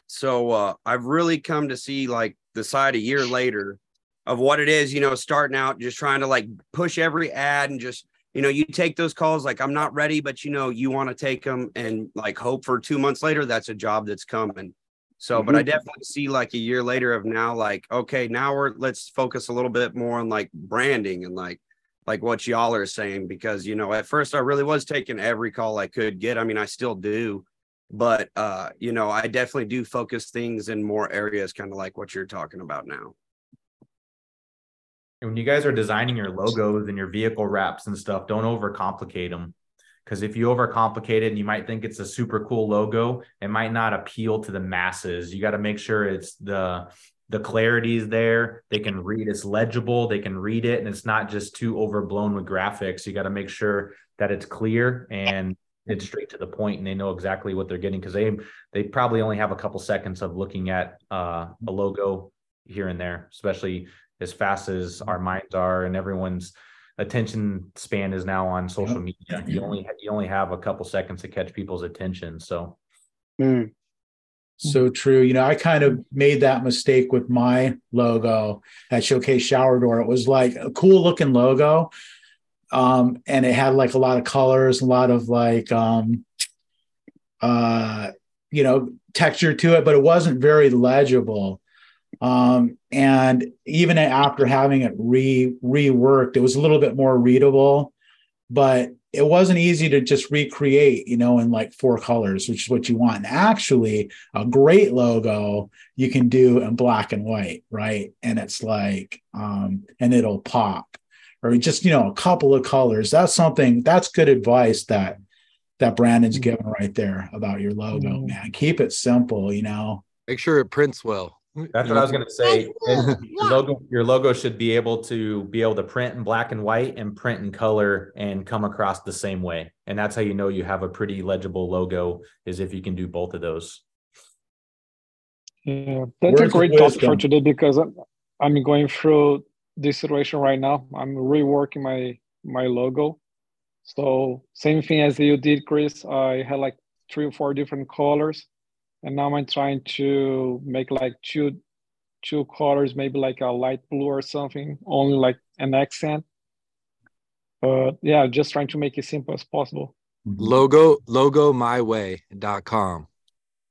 Speaker 8: So uh I've really come to see like the side a year later of what it is, you know, starting out just trying to like push every ad and just you know, you take those calls like I'm not ready, but you know, you want to take them and like hope for two months later that's a job that's coming. So, but I definitely see like a year later of now, like, okay, now we're let's focus a little bit more on like branding and like like what y'all are saying because you know, at first I really was taking every call I could get. I mean, I still do, but uh, you know, I definitely do focus things in more areas, kind of like what you're talking about now.
Speaker 3: And when you guys are designing your logos and your vehicle wraps and stuff, don't overcomplicate them. Because if you overcomplicate it and you might think it's a super cool logo, it might not appeal to the masses. You got to make sure it's the the clarity is there. They can read it's legible, they can read it, and it's not just too overblown with graphics. You got to make sure that it's clear and it's straight to the point and they know exactly what they're getting because they they probably only have a couple seconds of looking at uh, a logo here and there, especially as fast as our minds are and everyone's attention span is now on social media. You only you only have a couple seconds to catch people's attention. So
Speaker 5: Mm.
Speaker 1: So true. You know, I kind of made that mistake with my logo at Showcase Shower Door. It was like a cool looking logo. Um, and it had like a lot of colors, a lot of like um uh you know texture to it, but it wasn't very legible. Um, and even after having it re reworked, it was a little bit more readable, but it wasn't easy to just recreate, you know, in like four colors, which is what you want. And actually, a great logo you can do in black and white, right? And it's like, um, and it'll pop, or just you know, a couple of colors. That's something that's good advice that that Brandon's given right there about your logo,
Speaker 4: Mm.
Speaker 1: man. Keep it simple, you know.
Speaker 10: make sure it prints well
Speaker 3: that's what I was gonna say. Your logo, your logo should be able to be able to print in black and white and print in color and come across the same way. And that's how you know you have a pretty legible logo is if you can do both of those.
Speaker 4: Yeah, that's a great topic for today because I'm, I'm going through this situation right now. I'm reworking my my logo. So same thing as you did, Chris. I had like three or four different colors, and now I'm trying to make like two two colors, maybe like a light blue or something, only like an accent. But yeah, just trying to make it simple as possible. Mm-hmm.
Speaker 10: logo logomyway.com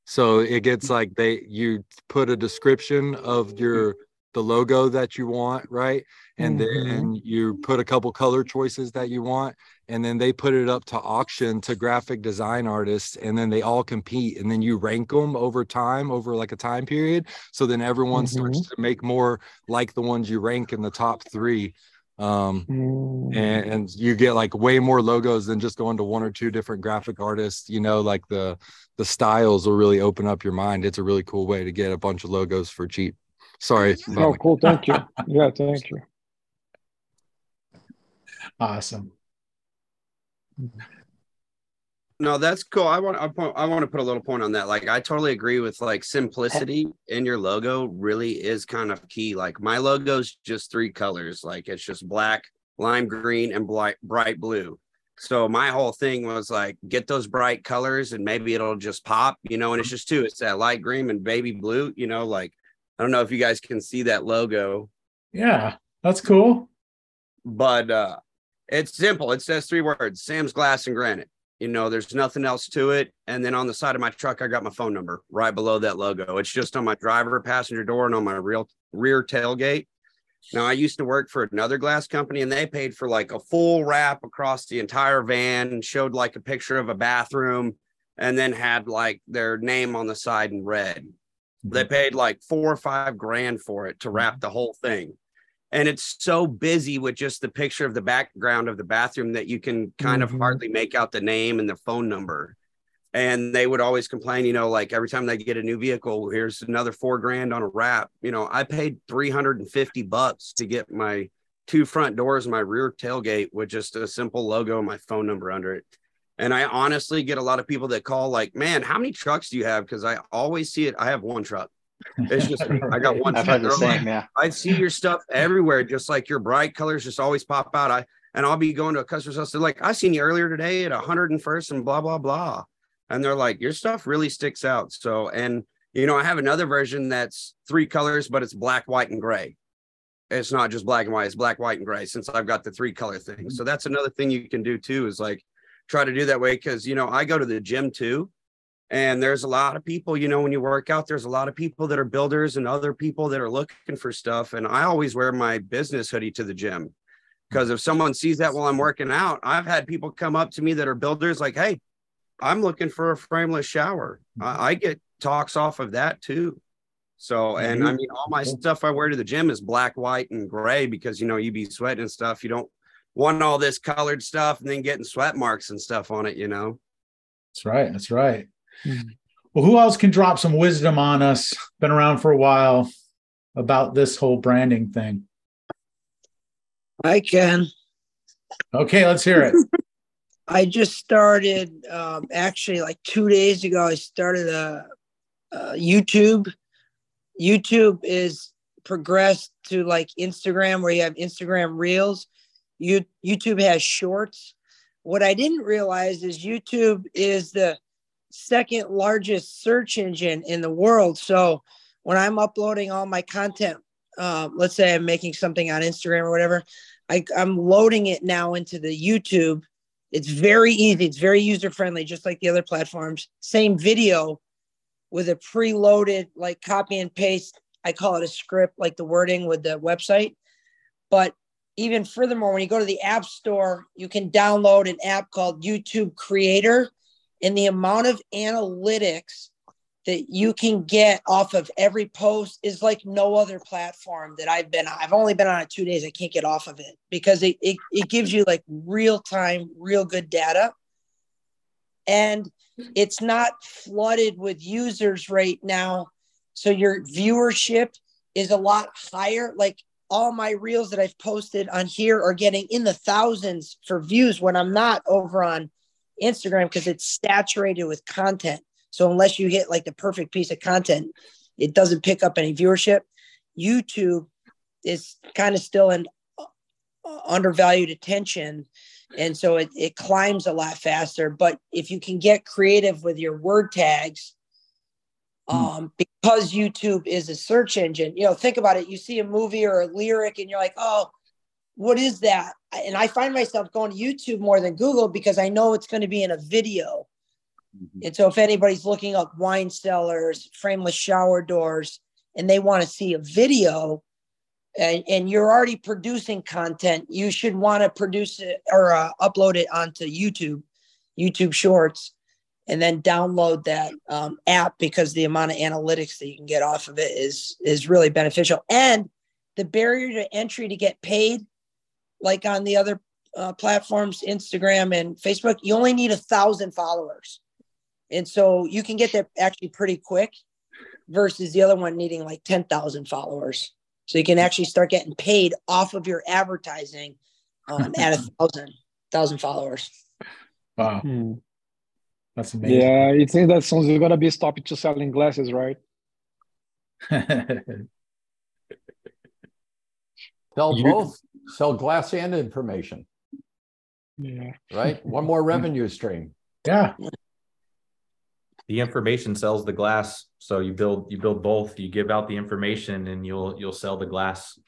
Speaker 10: so it gets like they you put a description of your the logo that you want right? And then you put a couple color choices that you want and then they put it up to auction to graphic design artists and then they all compete and then you rank them over time over like a time period. So then everyone starts to make more like the ones you rank in the top three. Um
Speaker 4: Mm.
Speaker 10: and, and you get like way more logos than just going to one or two different graphic artists you know like the the styles will really open up your mind. It's a really cool way to get a bunch of logos for cheap sorry
Speaker 4: Oh,
Speaker 10: my-
Speaker 4: cool. Thank you. Yeah, thank you.
Speaker 1: Awesome.
Speaker 8: No, that's cool. I want I, point- I want to put a little point on that. Like I totally agree with like simplicity in your logo really is kind of key. Like my logo's just three colors. Like it's just black, lime green, and bright bright blue. So my whole thing was like get those bright colors and maybe it'll just pop, you know, and it's just two. It's that light green and baby blue, you know, like I don't know if you guys can see that logo
Speaker 1: Yeah, that's cool.
Speaker 8: but uh It's simple. It says three words: Sam's Glass and Granite. You know, there's nothing else to it. And then on the side of my truck, I got my phone number right below that logo. It's just on my driver passenger door and on my real rear tailgate. Now, I used to work for another glass company and they paid for like a full wrap across the entire van showed like a picture of a bathroom and then had like their name on the side in red. They paid like four or five grand for it to wrap the whole thing. And it's so busy with just the picture of the background of the bathroom that you can kind
Speaker 4: Mhm.
Speaker 8: of hardly make out the name and the phone number. And they would always complain, you know, like every time they get a new vehicle, here's another four grand on a wrap. You know, I paid 350 bucks to get my two front doors, and my rear tailgate with just a simple logo and my phone number under it. And I honestly get a lot of people that call, like, man, how many trucks do you have? Because I always see it. I have one truck. It's just I got one.
Speaker 5: I've
Speaker 8: truck.
Speaker 5: had the
Speaker 8: And I'm like,
Speaker 5: same, yeah.
Speaker 8: I see your stuff everywhere, just like your bright colors just always pop out. I and I'll be going to a customer's house. They're like, I seen you earlier today at 101st and blah blah blah, and they're like, your stuff really sticks out. So and you know, I have another version that's three colors, but it's black, white, and gray. It's not just black and white; it's black, white, and gray. Since I've got the three color thing, so that's another thing you can do too. Is like try to do that way because you know I go to the gym too. And there's a lot of people, you know, when you work out, there's a lot of people that are builders and other people that are looking for stuff. And I always wear my business hoodie to the gym because if someone sees that while I'm working out, I've had people come up to me that are builders like, Hey, I'm looking for a frameless shower. I, I mm-hmm. get talks off of that too. So, and I mm-hmm. mean, all my stuff I wear to the gym is black, white, and gray because, you know, you be sweating and stuff. You don't want all this colored stuff and then getting sweat marks and stuff on it, you know?
Speaker 1: That's right. That's right. Well, who else can drop some wisdom on us? Been around for a while about this whole branding thing.
Speaker 11: I can.
Speaker 1: Okay, let's hear it.
Speaker 11: I just started um, actually like two days ago. I started a, a YouTube. YouTube is progressed to like Instagram, where you have Instagram Reels. You YouTube has Shorts. What I didn't realize is YouTube is the second largest search engine in the world. So when I'm uploading all my content, uh, let's say I'm making something on Instagram or whatever, I, I'm loading it now into the YouTube. It's very easy. It's very user friendly, just like the other platforms. Same video with a preloaded, like copy and paste. I call it a script, like the wording with the website. But even furthermore, when you go to the App Store, you can download an app called YouTube Creator. And the amount of analytics that you can get off of every post is like no other platform that I've been on. I've only been on it two days. I can't get off of it because it, it, it gives you like real time, real good data. And it's not flooded with users right now. So your viewership is a lot higher. Like all my reels that I've posted on here are getting in the thousands for views when I'm not over on Instagram because it's saturated with content. So unless you hit like the perfect piece of content, it doesn't pick up any viewership. YouTube is kind of still in uh, undervalued attention. And so it, it climbs a lot faster. But if you can get creative with your word tags, um, because YouTube is a search engine, you know, think about it. You see a movie or a lyric and you're like, oh, what is that? And I find myself going to YouTube more than Google because I know it's going to be in a video. And so if anybody's looking up wine cellars, frameless shower doors, and they want to see a video, and, and you're already producing content, you should want to produce it or uh, upload it onto YouTube, YouTube Shorts, and then download that um, app because the amount of analytics that you can get off of it is is really beneficial. And the barrier to entry to get paid, like on the other uh, platforms, Instagram and Facebook, you only need a thousand followers. And so you can get there actually pretty quick versus the other one needing like 10,000 followers. So you can actually start getting paid off of your advertising um, at a thousand, thousand followers.
Speaker 1: Wow.
Speaker 4: Hmm.
Speaker 1: That's amazing.
Speaker 4: Yeah, it seems that soon you're gonna be stopping to selling glasses, right?
Speaker 2: Sell
Speaker 3: You-
Speaker 2: both, sell glass and information,
Speaker 4: Yeah.
Speaker 2: right? One more revenue stream.
Speaker 1: yeah.
Speaker 3: the information sells the glass so you build you build both you give out the information and you'll you'll sell the glass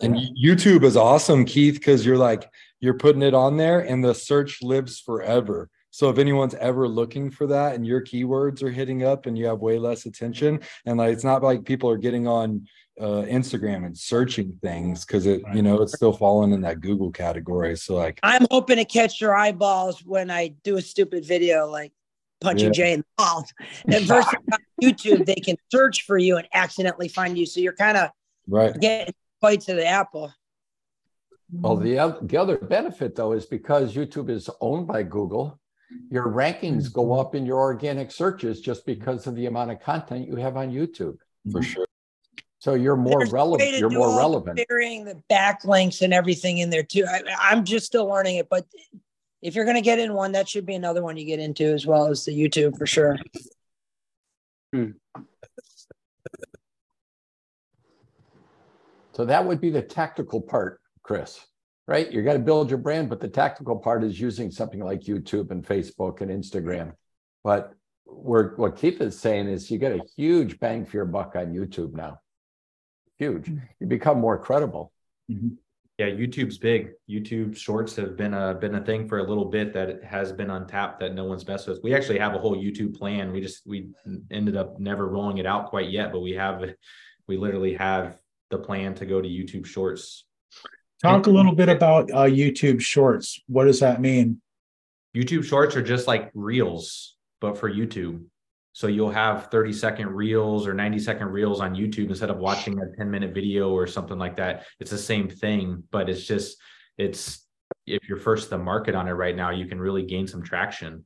Speaker 10: And YouTube is awesome, Keith, because you're like you're putting it on there and the search lives forever. So if anyone's ever looking for that and your keywords are hitting up and you have way less attention, and like it's not like people are getting on uh, Instagram and searching things because it, you know, it's still falling in that Google category. So like,
Speaker 11: I'm hoping to catch your eyeballs when I do a stupid video like punching
Speaker 10: Yeah.
Speaker 11: Jay in the balls. And versus on YouTube, they can search for you and accidentally find you. So you're kind of
Speaker 10: right?
Speaker 11: getting bites of the apple.
Speaker 2: Well, the other, the other benefit though is because YouTube is owned by Google, your rankings go mm-hmm. up in your organic searches just because of the amount of content you have on YouTube.
Speaker 10: For sure.
Speaker 2: So you're more
Speaker 11: There's
Speaker 2: relevant. You're more relevant.
Speaker 11: Figuring the backlinks and everything in there too. I, I'm just still learning it, but if you're going to get in one, that should be another one you get into as well as the YouTube for sure. Hmm.
Speaker 2: So that would be the tactical part, Chris, right? You got to build your brand, but the tactical part is using something like YouTube and Facebook and Instagram. But we're, what Keith is saying is you get a huge bang for your buck on YouTube now. Huge. Mm-hmm. You become more credible. Mm-hmm.
Speaker 3: Yeah, YouTube's big. YouTube Shorts have been a been a thing for a little bit that has been untapped that no one's messed with. We actually have a whole YouTube plan. We just we ended up never rolling it out quite yet, but we have we literally have the plan to go to YouTube Shorts.
Speaker 1: Talk a little bit about uh, YouTube Shorts. What does that mean?
Speaker 3: YouTube Shorts are just like Reels, but for YouTube. So you'll have 30 second reels or 90 second reels on YouTube instead of watching a 10 minute video or something like that. It's the same thing, but it's just, it's, if you're first to market on it right now, you can really gain some traction.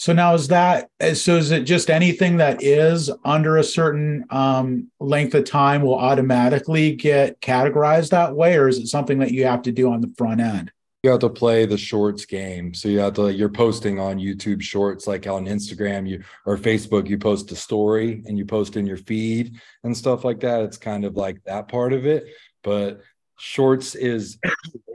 Speaker 1: So now is that so is it just anything that is under a certain um, length of time will automatically get categorized that way, or is it something that you have to do on the front end?
Speaker 10: You have to play the shorts game. So you have to you're posting on YouTube shorts like on Instagram you or Facebook you post a story and you post in your feed and stuff like that. It's kind of like that part of it, but shorts is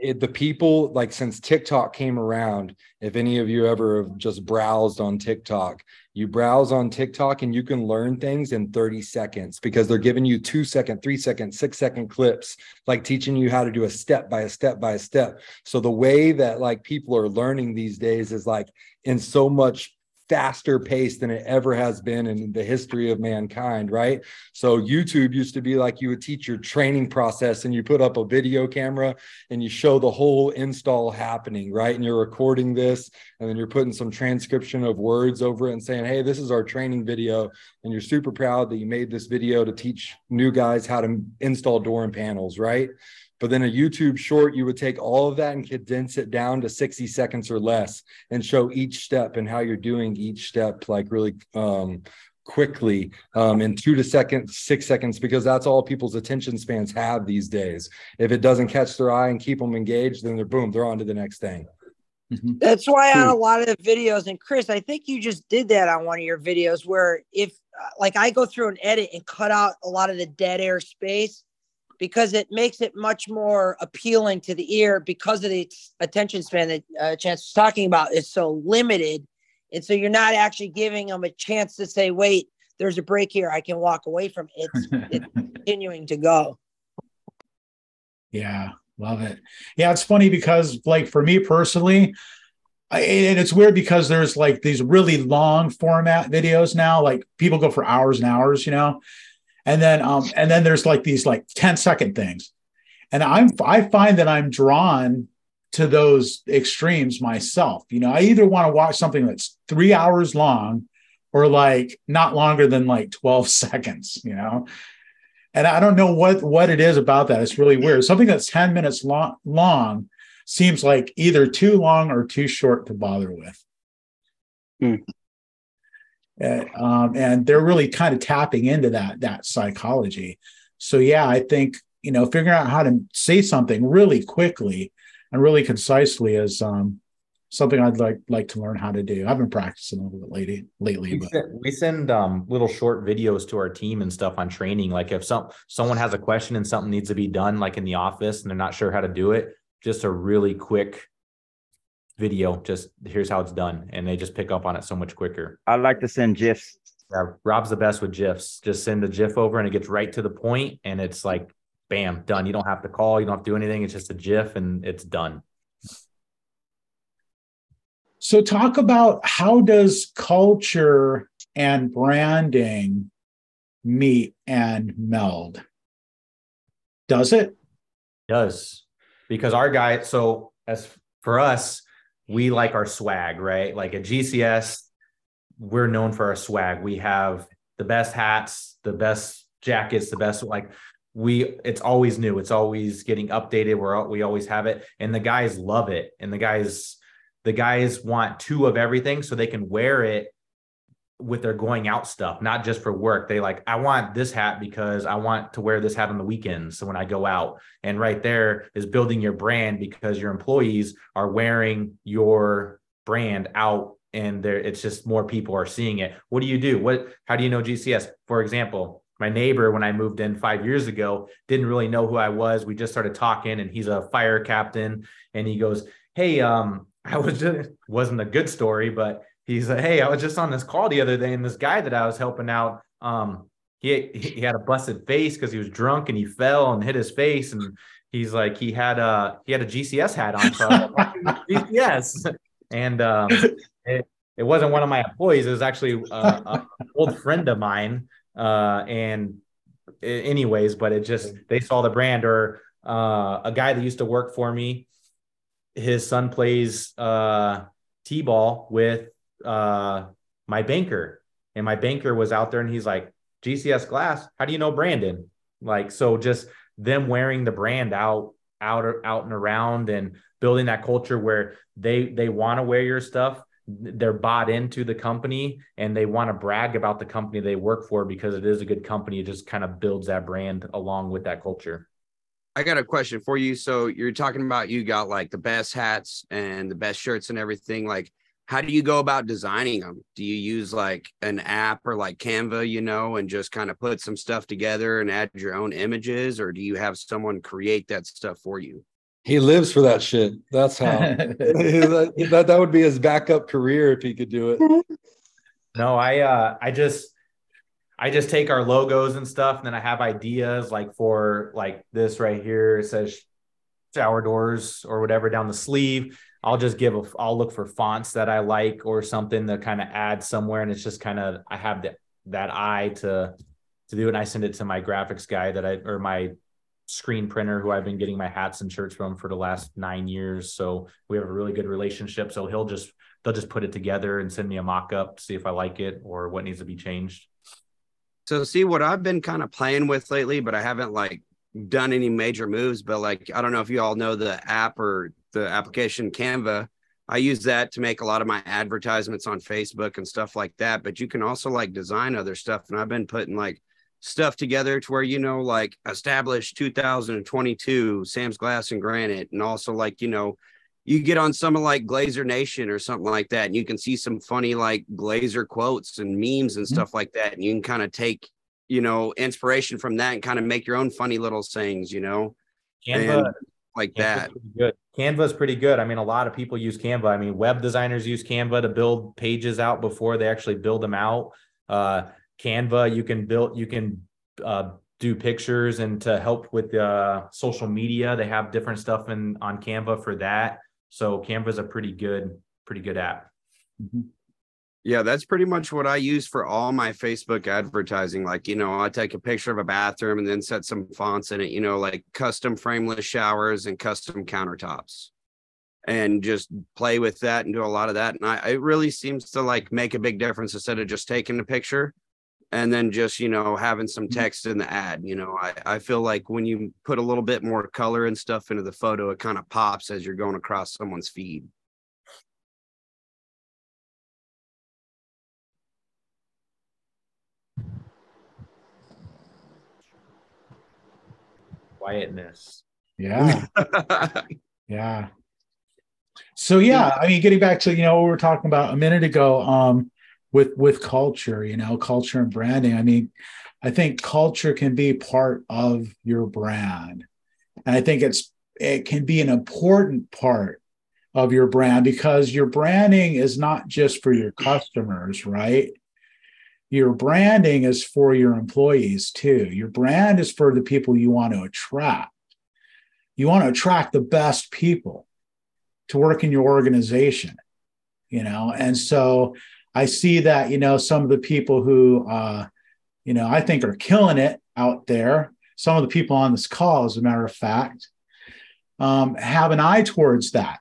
Speaker 10: it, the people like since TikTok came around, if any of you ever have just browsed on TikTok, you browse on TikTok and you can learn things in 30 seconds because they're giving you two second, three second, six second clips, like teaching you how to do a step by a step by a step. So the way that like people are learning these days is like in so much faster pace than it ever has been in the history of mankind, right? So YouTube used to be like you would teach your training process and you put up a video camera and you show the whole install happening, right? And you're recording this and then you're putting some transcription of words over it and saying, "Hey, this is our training video." And you're super proud that you made this video to teach new guys how to install door and panels, right? But then a YouTube short, you would take all of that and condense it down to 60 seconds or less and show each step and how you're doing each step like really um, quickly um, in two to seconds, six seconds, because that's all people's attention spans have these days. If it doesn't catch their eye and keep them engaged, then they're boom, they're on to the next thing.
Speaker 11: That's why on a lot of the videos, and Chris, I think you just did that on one of your videos where if uh, like I go through and edit and cut out a lot of the dead air space because it makes it much more appealing to the ear because of the attention span that uh, Chance was talking about is so limited. And so you're not actually giving them a chance to say, wait, there's a break here. I can walk away from it. It's, it's continuing to go.
Speaker 1: Yeah, love it. Yeah, it's funny because, like, for me personally, I, and it's weird because there's like these really long format videos now. Like, people go for hours and hours, you know, and then um, and then there's like these like 10 second things, and I'm I find that I'm drawn to those extremes myself. You know, I either want to watch something that's three hours long or like not longer than like 12 seconds, you know and I don't know what what it is about that. It's really weird. Something that's ten minutes long long seems like either too long or too short to bother with. Uh, um, and they're really kind of tapping into that that psychology. So yeah, I think you know figuring out how to say something really quickly and really concisely is um, something I'd like like to learn how to do. I've been practicing a little bit lately lately,
Speaker 3: We
Speaker 1: but
Speaker 3: send, we send um, little short videos to our team and stuff on training. Like if some someone has a question and something needs to be done, like in the office, and they're not sure how to do it, just a really quick video. Just here's how it's done, and they just pick up on it so much quicker.
Speaker 9: I like to send GIFs.
Speaker 3: Yeah, Rob's the best with GIFs. Just send a GIF over, and it gets right to the point, and it's like bam, done. You don't have to call, you don't have to do anything. It's just a GIF and it's done.
Speaker 1: So talk about how does culture and branding meet and meld? Does it?
Speaker 3: Does because our guy. So as for us, we like our swag, right? Like at GCS, we're known for our swag. We have the best hats, the best jackets, the best like we it's always new it's always getting updated we're we always have it and the guys love it and the guys the guys want two of everything so they can wear it with their going out stuff not just for work they like i want this hat because i want to wear this hat on the weekends so when i go out and right there is building your brand because your employees are wearing your brand out and there it's just more people are seeing it what do you do what how do you know gcs for example my neighbor when I moved in five years ago didn't really know who I was. We just started talking, and he's a fire captain. And he goes, "Hey, um, I was just wasn't a good story, but he's like, hey, I was just on this call the other day, and this guy that I was helping out, um, he he had a busted face because he was drunk and he fell and hit his face, and he's like, he had a he had a GCS hat on, so GCS, and um, it, it wasn't one of my employees. It was actually an old friend of mine uh, and anyways, but it just they saw the brand or uh, a guy that used to work for me. His son plays uh, t-ball with uh, my banker, and my banker was out there, and he's like, "GCS Glass, how do you know Brandon?" Like, so just them wearing the brand out, out, out and around, and building that culture where they they want to wear your stuff they're bought into the company and they want to brag about the company they work for because it is a good company. It just kind of builds that brand along with that culture.
Speaker 8: I got a question for you. So you're talking about you got like the best hats and the best shirts and everything. Like, how do you go about designing them? Do you use like an app or like Canva, you know, and just kind of put some stuff together and add your own images, or do you have someone create that stuff for you?
Speaker 10: He lives for that shit. That's how that, that, that would be his backup career if he could do it.
Speaker 3: No, I uh I just I just take our logos and stuff, and then I have ideas like for like this right here. It says shower doors or whatever down the sleeve. I'll just give a I'll look for fonts that I like or something to kind of add somewhere. And it's just kind of I have that that eye to to do it. And I send it to my graphics guy that I or my screen printer who I've been getting my hats and shirts from for the last nine years. So we have a really good relationship. So he'll just they'll just put it together and send me a mock up, see if I like it or what needs to be changed.
Speaker 8: So see what I've been kind of playing with lately, but I haven't like done any major moves. But like I don't know if you all know the app or the application Canva. I use that to make a lot of my advertisements on Facebook and stuff like that. But you can also like design other stuff. And I've been putting like stuff together to where you know like established 2022 sam's glass and granite and also like you know you get on some of like glazier nation or something like that and you can see some funny like glazier quotes and memes and mm-hmm. stuff like that and you can kind of take you know inspiration from that and kind of make your own funny little sayings you know
Speaker 3: canva
Speaker 8: and like
Speaker 3: Canva's
Speaker 8: that
Speaker 3: good canva's pretty good i mean a lot of people use canva i mean web designers use canva to build pages out before they actually build them out uh Canva, you can build, you can uh, do pictures and to help with uh, social media. They have different stuff in on Canva for that. So Canva is a pretty good, pretty good app.
Speaker 8: Mm-hmm. Yeah, that's pretty much what I use for all my Facebook advertising. Like, you know, I take a picture of a bathroom and then set some fonts in it, you know, like custom frameless showers and custom countertops and just play with that and do a lot of that. And I, it really seems to like make a big difference instead of just taking a picture and then just you know having some mm-hmm. text in the ad you know I, I feel like when you put a little bit more color and stuff into the photo it kind of pops as you're going across someone's feed
Speaker 3: quietness.
Speaker 1: Yeah. Yeah. So yeah i mean getting back to you know what we were talking about a minute ago um with with culture you know culture and branding. I mean i think culture can be part of your brand. And i think it's it can be an important part of your brand because your branding is not just for your customers right your branding is for your employees too. Your brand is for the people you want to attract. You want to attract the best people to work in your organization, you know. And so I see that, you know, some of the people who, uh, you know, I think are killing it out there. Some of the people on this call, as a matter of fact, um, have an eye towards that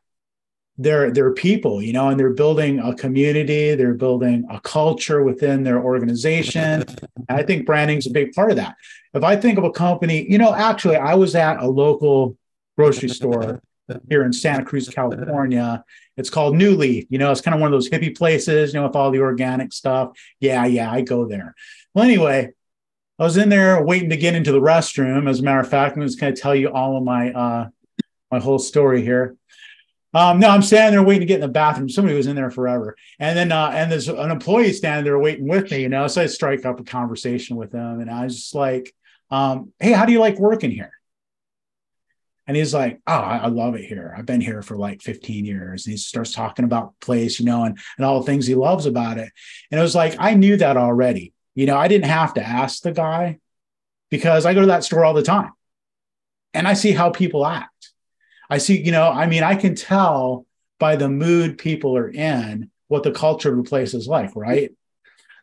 Speaker 1: they're they're people you know and they're building a community they're building a culture within their organization. And i think branding is a big part of that. If i think of a company you know actually i was at a local grocery store here in santa cruz california. It's called new leaf you know it's kind of one of those hippie places you know with all the organic stuff. Yeah yeah i go there. Well anyway i was in there waiting to get into the restroom. As a matter of fact i'm just going to tell you all of my uh my whole story here um, no, I'm standing there waiting to get in the bathroom. Somebody was in there forever. And then, uh, and there's an employee standing there waiting with me, you know. So I strike up a conversation with them. And I was just like, um, hey, how do you like working here? And he's like, oh, I, love it here. I've been here for like 15 years. And he starts talking about place, you know, and, and all the things he loves about it. And it was like, I knew that already. You know, I didn't have to ask the guy because I go to that store all the time and I see how people act. I see, you know, I mean, I can tell by the mood people are in what the culture of the place is like, right?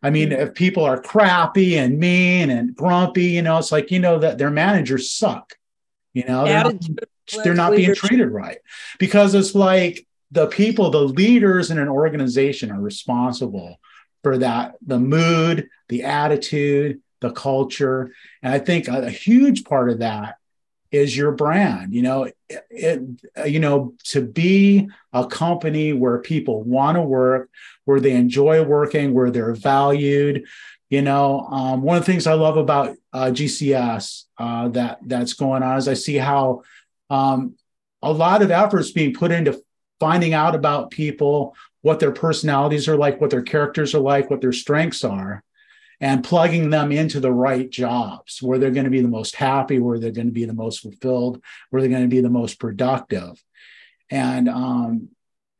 Speaker 1: I mean, mm-hmm. if people are crappy and mean and grumpy, you know, it's like, you know, that their managers suck, you know, they're not, they're not being treated right because it's like the people, the leaders in an organization are responsible for that, the mood, the attitude, the culture. And I think a, a huge part of that is your brand you know it, it, you know to be a company where people want to work where they enjoy working where they're valued you know um, one of the things i love about uh, gcs uh, that that's going on is i see how um, a lot of efforts being put into finding out about people what their personalities are like what their characters are like what their strengths are and plugging them into the right jobs where they're going to be the most happy, where they're going to be the most fulfilled, where they're going to be the most productive. And um,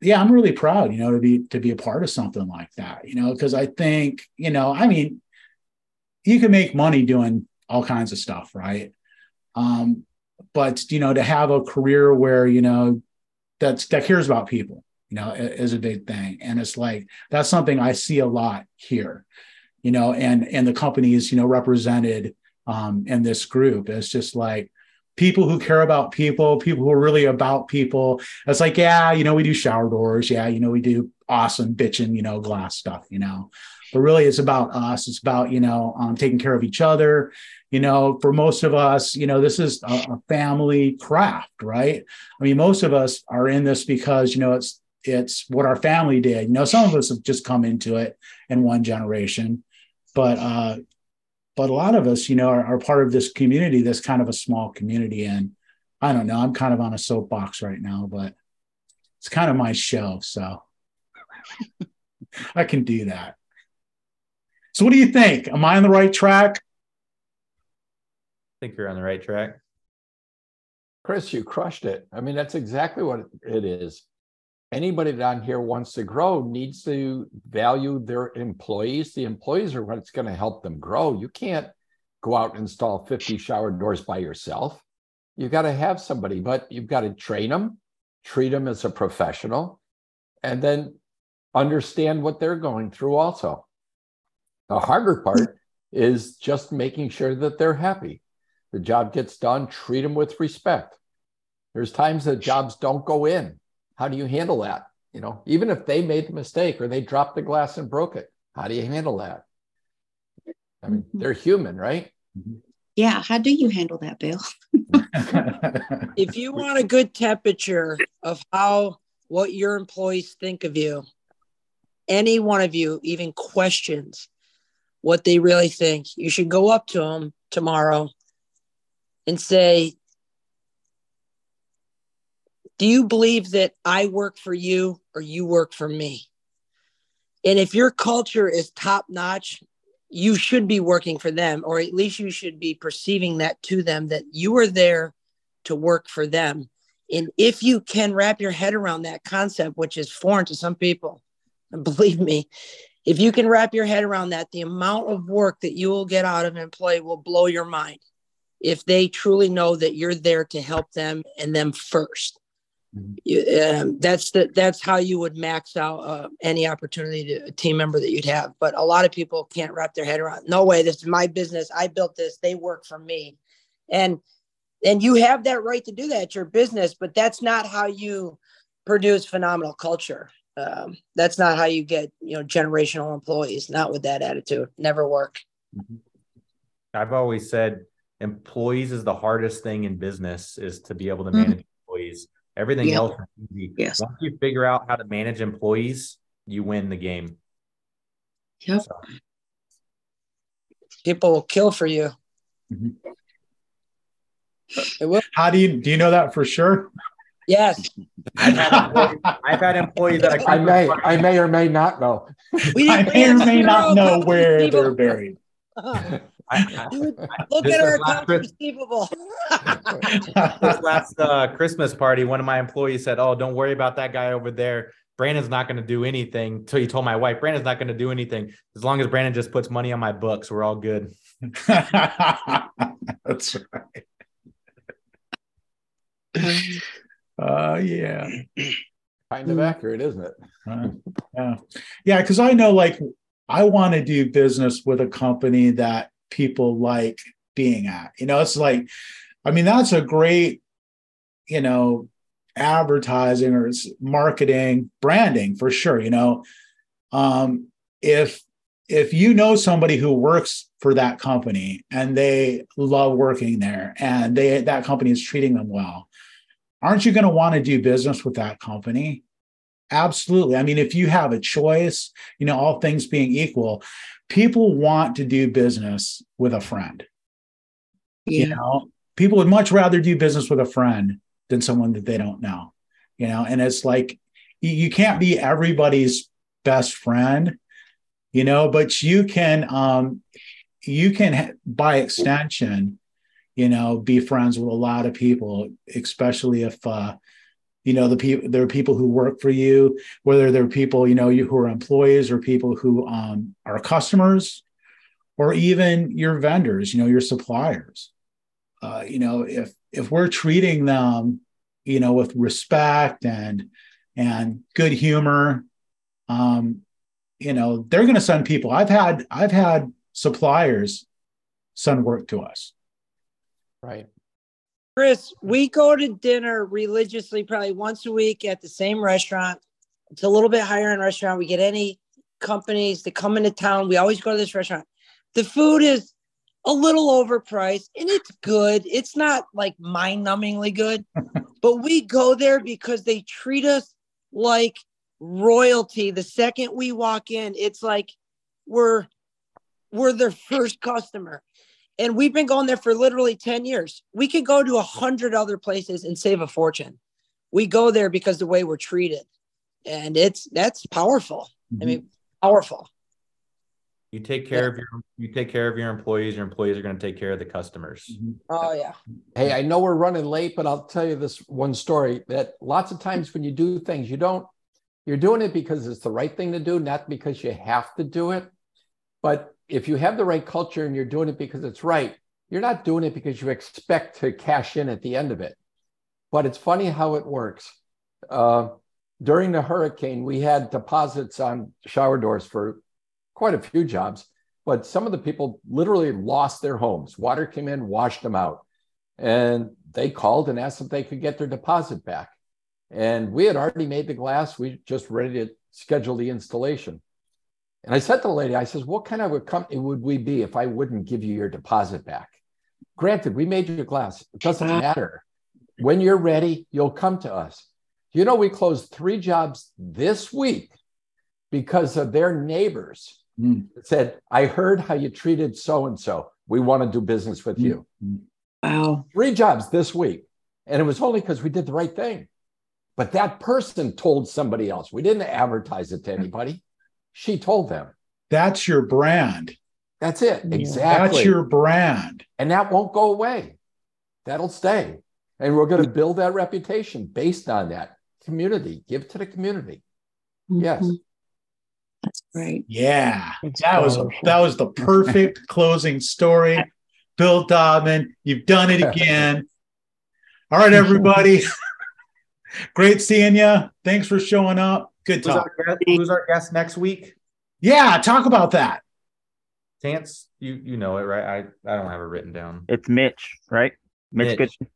Speaker 1: yeah, I'm really proud, you know, to be to be a part of something like that, you know, because I think, you know, I mean, you can make money doing all kinds of stuff, right? Um, but you know, to have a career where you know that's that cares about people, you know, is a big thing, and it's like that's something I see a lot here you know, and and the companies, you know, represented um, in this group. It's just like people who care about people, people who are really about people. It's like, yeah, you know, we do shower doors. Yeah, you know, we do awesome bitching, you know, glass stuff, you know. But really, it's about us. It's about, you know, um, taking care of each other. You know, for most of us, you know, this is a, a family craft, right? I mean, most of us are in this because, you know, it's it's what our family did. You know, some of us have just come into it in one generation but uh, but a lot of us, you know, are, are part of this community, this kind of a small community. And I don't know, I'm kind of on a soapbox right now, but it's kind of my show, so I can do that. So, what do you think? Am I on the right track?
Speaker 3: I think you're on the right track.
Speaker 2: Chris, you crushed it. I mean, that's exactly what it is anybody down here wants to grow needs to value their employees. The employees are what's going to help them grow. You can't go out and install 50 shower doors by yourself. You've got to have somebody, but you've got to train them, treat them as a professional, and then understand what they're going through also. The harder part is just making sure that they're happy. The job gets done, treat them with respect. There's times that jobs don't go in how do you handle that? You know, even if they made the mistake or they dropped the glass and broke it, how do you handle that? I mean, mm-hmm. they're human, right?
Speaker 12: Yeah. How do you handle that, Bill?
Speaker 11: if you want a good temperature of how what your employees think of you, any one of you even questions what they really think, you should go up to them tomorrow and say, do you believe that I work for you or you work for me? And if your culture is top notch, you should be working for them, or at least you should be perceiving that to them that you are there to work for them. And if you can wrap your head around that concept, which is foreign to some people, believe me, if you can wrap your head around that, the amount of work that you will get out of an employee will blow your mind if they truly know that you're there to help them and them 1st mm-hmm. Um, that's the that's how you would max out uh, any opportunity to a team member that you'd have. But a lot of people can't wrap their head around. No way, this is my business. I built this. They work for me, and and you have that right to do that. It's your business, but that's not how you produce phenomenal culture um, that's not how you get you know generational employees not with that attitude never work
Speaker 3: mm-hmm. i've always said employees is the hardest thing in business is to be able to manage mm-hmm. employees everything yeah. else is easy yes. once you figure out how to manage employees you win the game
Speaker 11: yep so. people will kill for you mm-hmm.
Speaker 1: how do you do you know that for sure
Speaker 11: Yes.
Speaker 3: I've had employees, I've had employees that
Speaker 2: I, I may, I may or may not know.
Speaker 1: We I may or may not know where they're buried. I,
Speaker 11: I, Look at our accounts receivable.
Speaker 3: this last uh, Christmas party, one of my employees said, "Oh, don't worry about that guy over there. Brandon's not going to do anything." Until he told my wife, "Brandon's not going to do anything as long as Brandon just puts money on my books. We're all good."
Speaker 1: That's right. Uh, yeah.
Speaker 2: Kind of accurate, isn't it?
Speaker 1: Uh, yeah. Yeah. Cause I know like I want to do business with a company that people like being at. You know, it's like, I mean, that's a great, you know, advertising or marketing, branding for sure. You know, um, if if you know somebody who works for that company and they love working there and they that company is treating them well aren't you going to want to do business with that company? Absolutely. I mean, if you have a choice, you know, all things being equal, people want to do business with a friend. Yeah. You know, people would much rather do business with a friend than someone that they don't know. You know, and it's like you can't be everybody's best friend, you know, but you can um you can by extension you know, be friends with a lot of people, especially if uh, you know the people there are people who work for you, whether they're people you know you who are employees or people who um, are customers, or even your vendors, you know, your suppliers. Uh, you know, if if we're treating them, you know, with respect and and good humor, um, you know, they're going to send people. I've had I've had suppliers send work to us
Speaker 2: Right.
Speaker 11: Chris, we go to dinner religiously probably once a week at the same restaurant. It's a little bit higher in restaurant. We get any companies that come into town. We always go to this restaurant. The food is a little overpriced and it's good. It's not like mind numbingly good, but we go there because they treat us like royalty. The second we walk in, it's like we're we're their first customer and we've been going there for literally 10 years. We could go to a hundred other places and save a fortune. We go there because the way we're treated. And it's that's powerful. Mm-hmm. i mean powerful.
Speaker 3: You take care yeah. of your you take care of your employees your employees are going to take care of the customers.
Speaker 11: Mm-hmm. oh yeah.
Speaker 2: Hey i know we're running late but i'll tell you this one story that lots of times when you do things you don't you're doing it because it's the right thing to do not because you have to do it. But if you have the right culture and you're doing it because it's right, you're not doing it because you expect to cash in at the end of it. But it's funny how it works. Uh, during the hurricane, we had deposits on shower doors for quite a few jobs, but some of the people literally lost their homes. Water came in, washed them out. And they called and asked if they could get their deposit back. And we had already made the glass. We just ready to schedule the installation. And I said to the lady, I says, what kind of a company would we be if I wouldn't give you your deposit back? Granted, we made you glass. It doesn't matter. When you're ready, you'll come to us. You know, we closed three jobs this week because of their neighbors mm. said, I heard how you treated so and so. We want to do business with mm. you.
Speaker 11: Wow.
Speaker 2: Three jobs this week. And it was only because we did the right thing. But that person told somebody else. We didn't advertise it to anybody. She told them.
Speaker 1: That's your brand.
Speaker 2: That's it. Exactly.
Speaker 1: That's your brand.
Speaker 2: And that won't go away. That'll stay. And we're going to build that reputation based on that community. Give to the community. Mm-hmm. Yes.
Speaker 12: That's great.
Speaker 1: Yeah,
Speaker 4: That's
Speaker 1: that was
Speaker 4: powerful.
Speaker 1: that was the perfect closing story. Bill Dobman, you've done it again. All right, everybody. Great seeing you. Thanks for showing up. Good
Speaker 3: Who's
Speaker 1: talk.
Speaker 3: our, guest, who's our guest next week?
Speaker 1: Yeah, talk about that.
Speaker 3: Tance, you you know it, right? I, I don't have it written down.
Speaker 9: It's Mitch, right? Mitch,
Speaker 3: Mitch.
Speaker 9: Good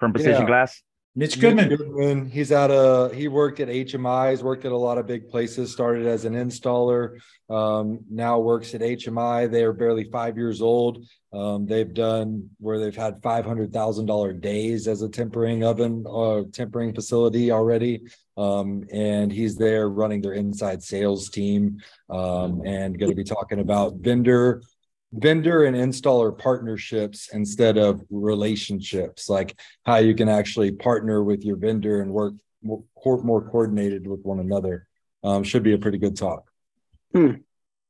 Speaker 9: from Precision
Speaker 10: Yeah.
Speaker 9: Glass.
Speaker 1: Mitch
Speaker 10: Mitch
Speaker 1: Goodman.
Speaker 10: Goodman. He's at a he worked at HMI, he's worked at a lot of big places, started as an installer, um, now works at HMI. They are barely five years old. Um, they've done where they've had five hundred thousand dollar days as a tempering oven uh tempering facility already. Um, and he's there running their inside sales team um, and going to be talking about vendor vendor and installer partnerships instead of relationships like how you can actually partner with your vendor and work more, more coordinated with one another. Um, should be a pretty good talk.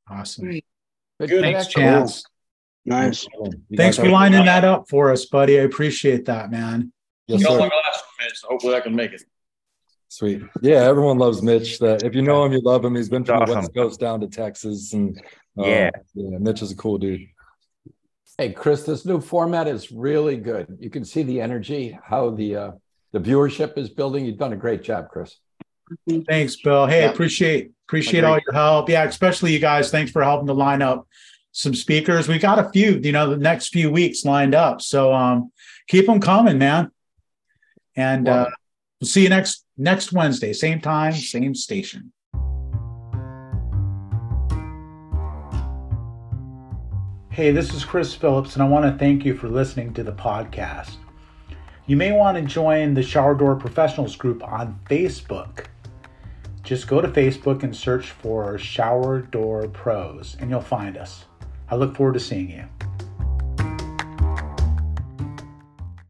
Speaker 1: Awesome.
Speaker 12: Great.
Speaker 2: Good
Speaker 1: Thanks,
Speaker 2: connection.
Speaker 1: Chance.
Speaker 5: Nice.
Speaker 10: You
Speaker 1: Thanks for lining that up for us, buddy. I appreciate that, man.
Speaker 10: Yes, sir.
Speaker 7: my glass minute, so hopefully I can make it.
Speaker 10: Sweet. Yeah, everyone loves Mitch. That if you know him, you love him. He's been from the
Speaker 9: Awesome.
Speaker 10: West Coast down to Texas, and uh,
Speaker 9: Yeah.
Speaker 10: yeah, Mitch is a cool dude.
Speaker 2: Hey, Chris, this new format is really good. You can see the energy, how the uh, the viewership is building. You've done a great job, Chris.
Speaker 1: Thanks, Bill. Hey,
Speaker 5: Yeah.
Speaker 1: appreciate appreciate
Speaker 5: Agreed.
Speaker 1: all your help. Yeah, especially you guys. Thanks for helping to line up some speakers. We got a few, you know, the next few weeks lined up. So um keep them coming, man. And uh we'll see you next next Wednesday, same time, same station. Hey, this is Chris Phillips, and I want to thank you for listening to the podcast. You may want to join the Shower Door Professionals group on Facebook. Just go to Facebook and search for Shower Door Pros, and you'll find us. I look forward to seeing you.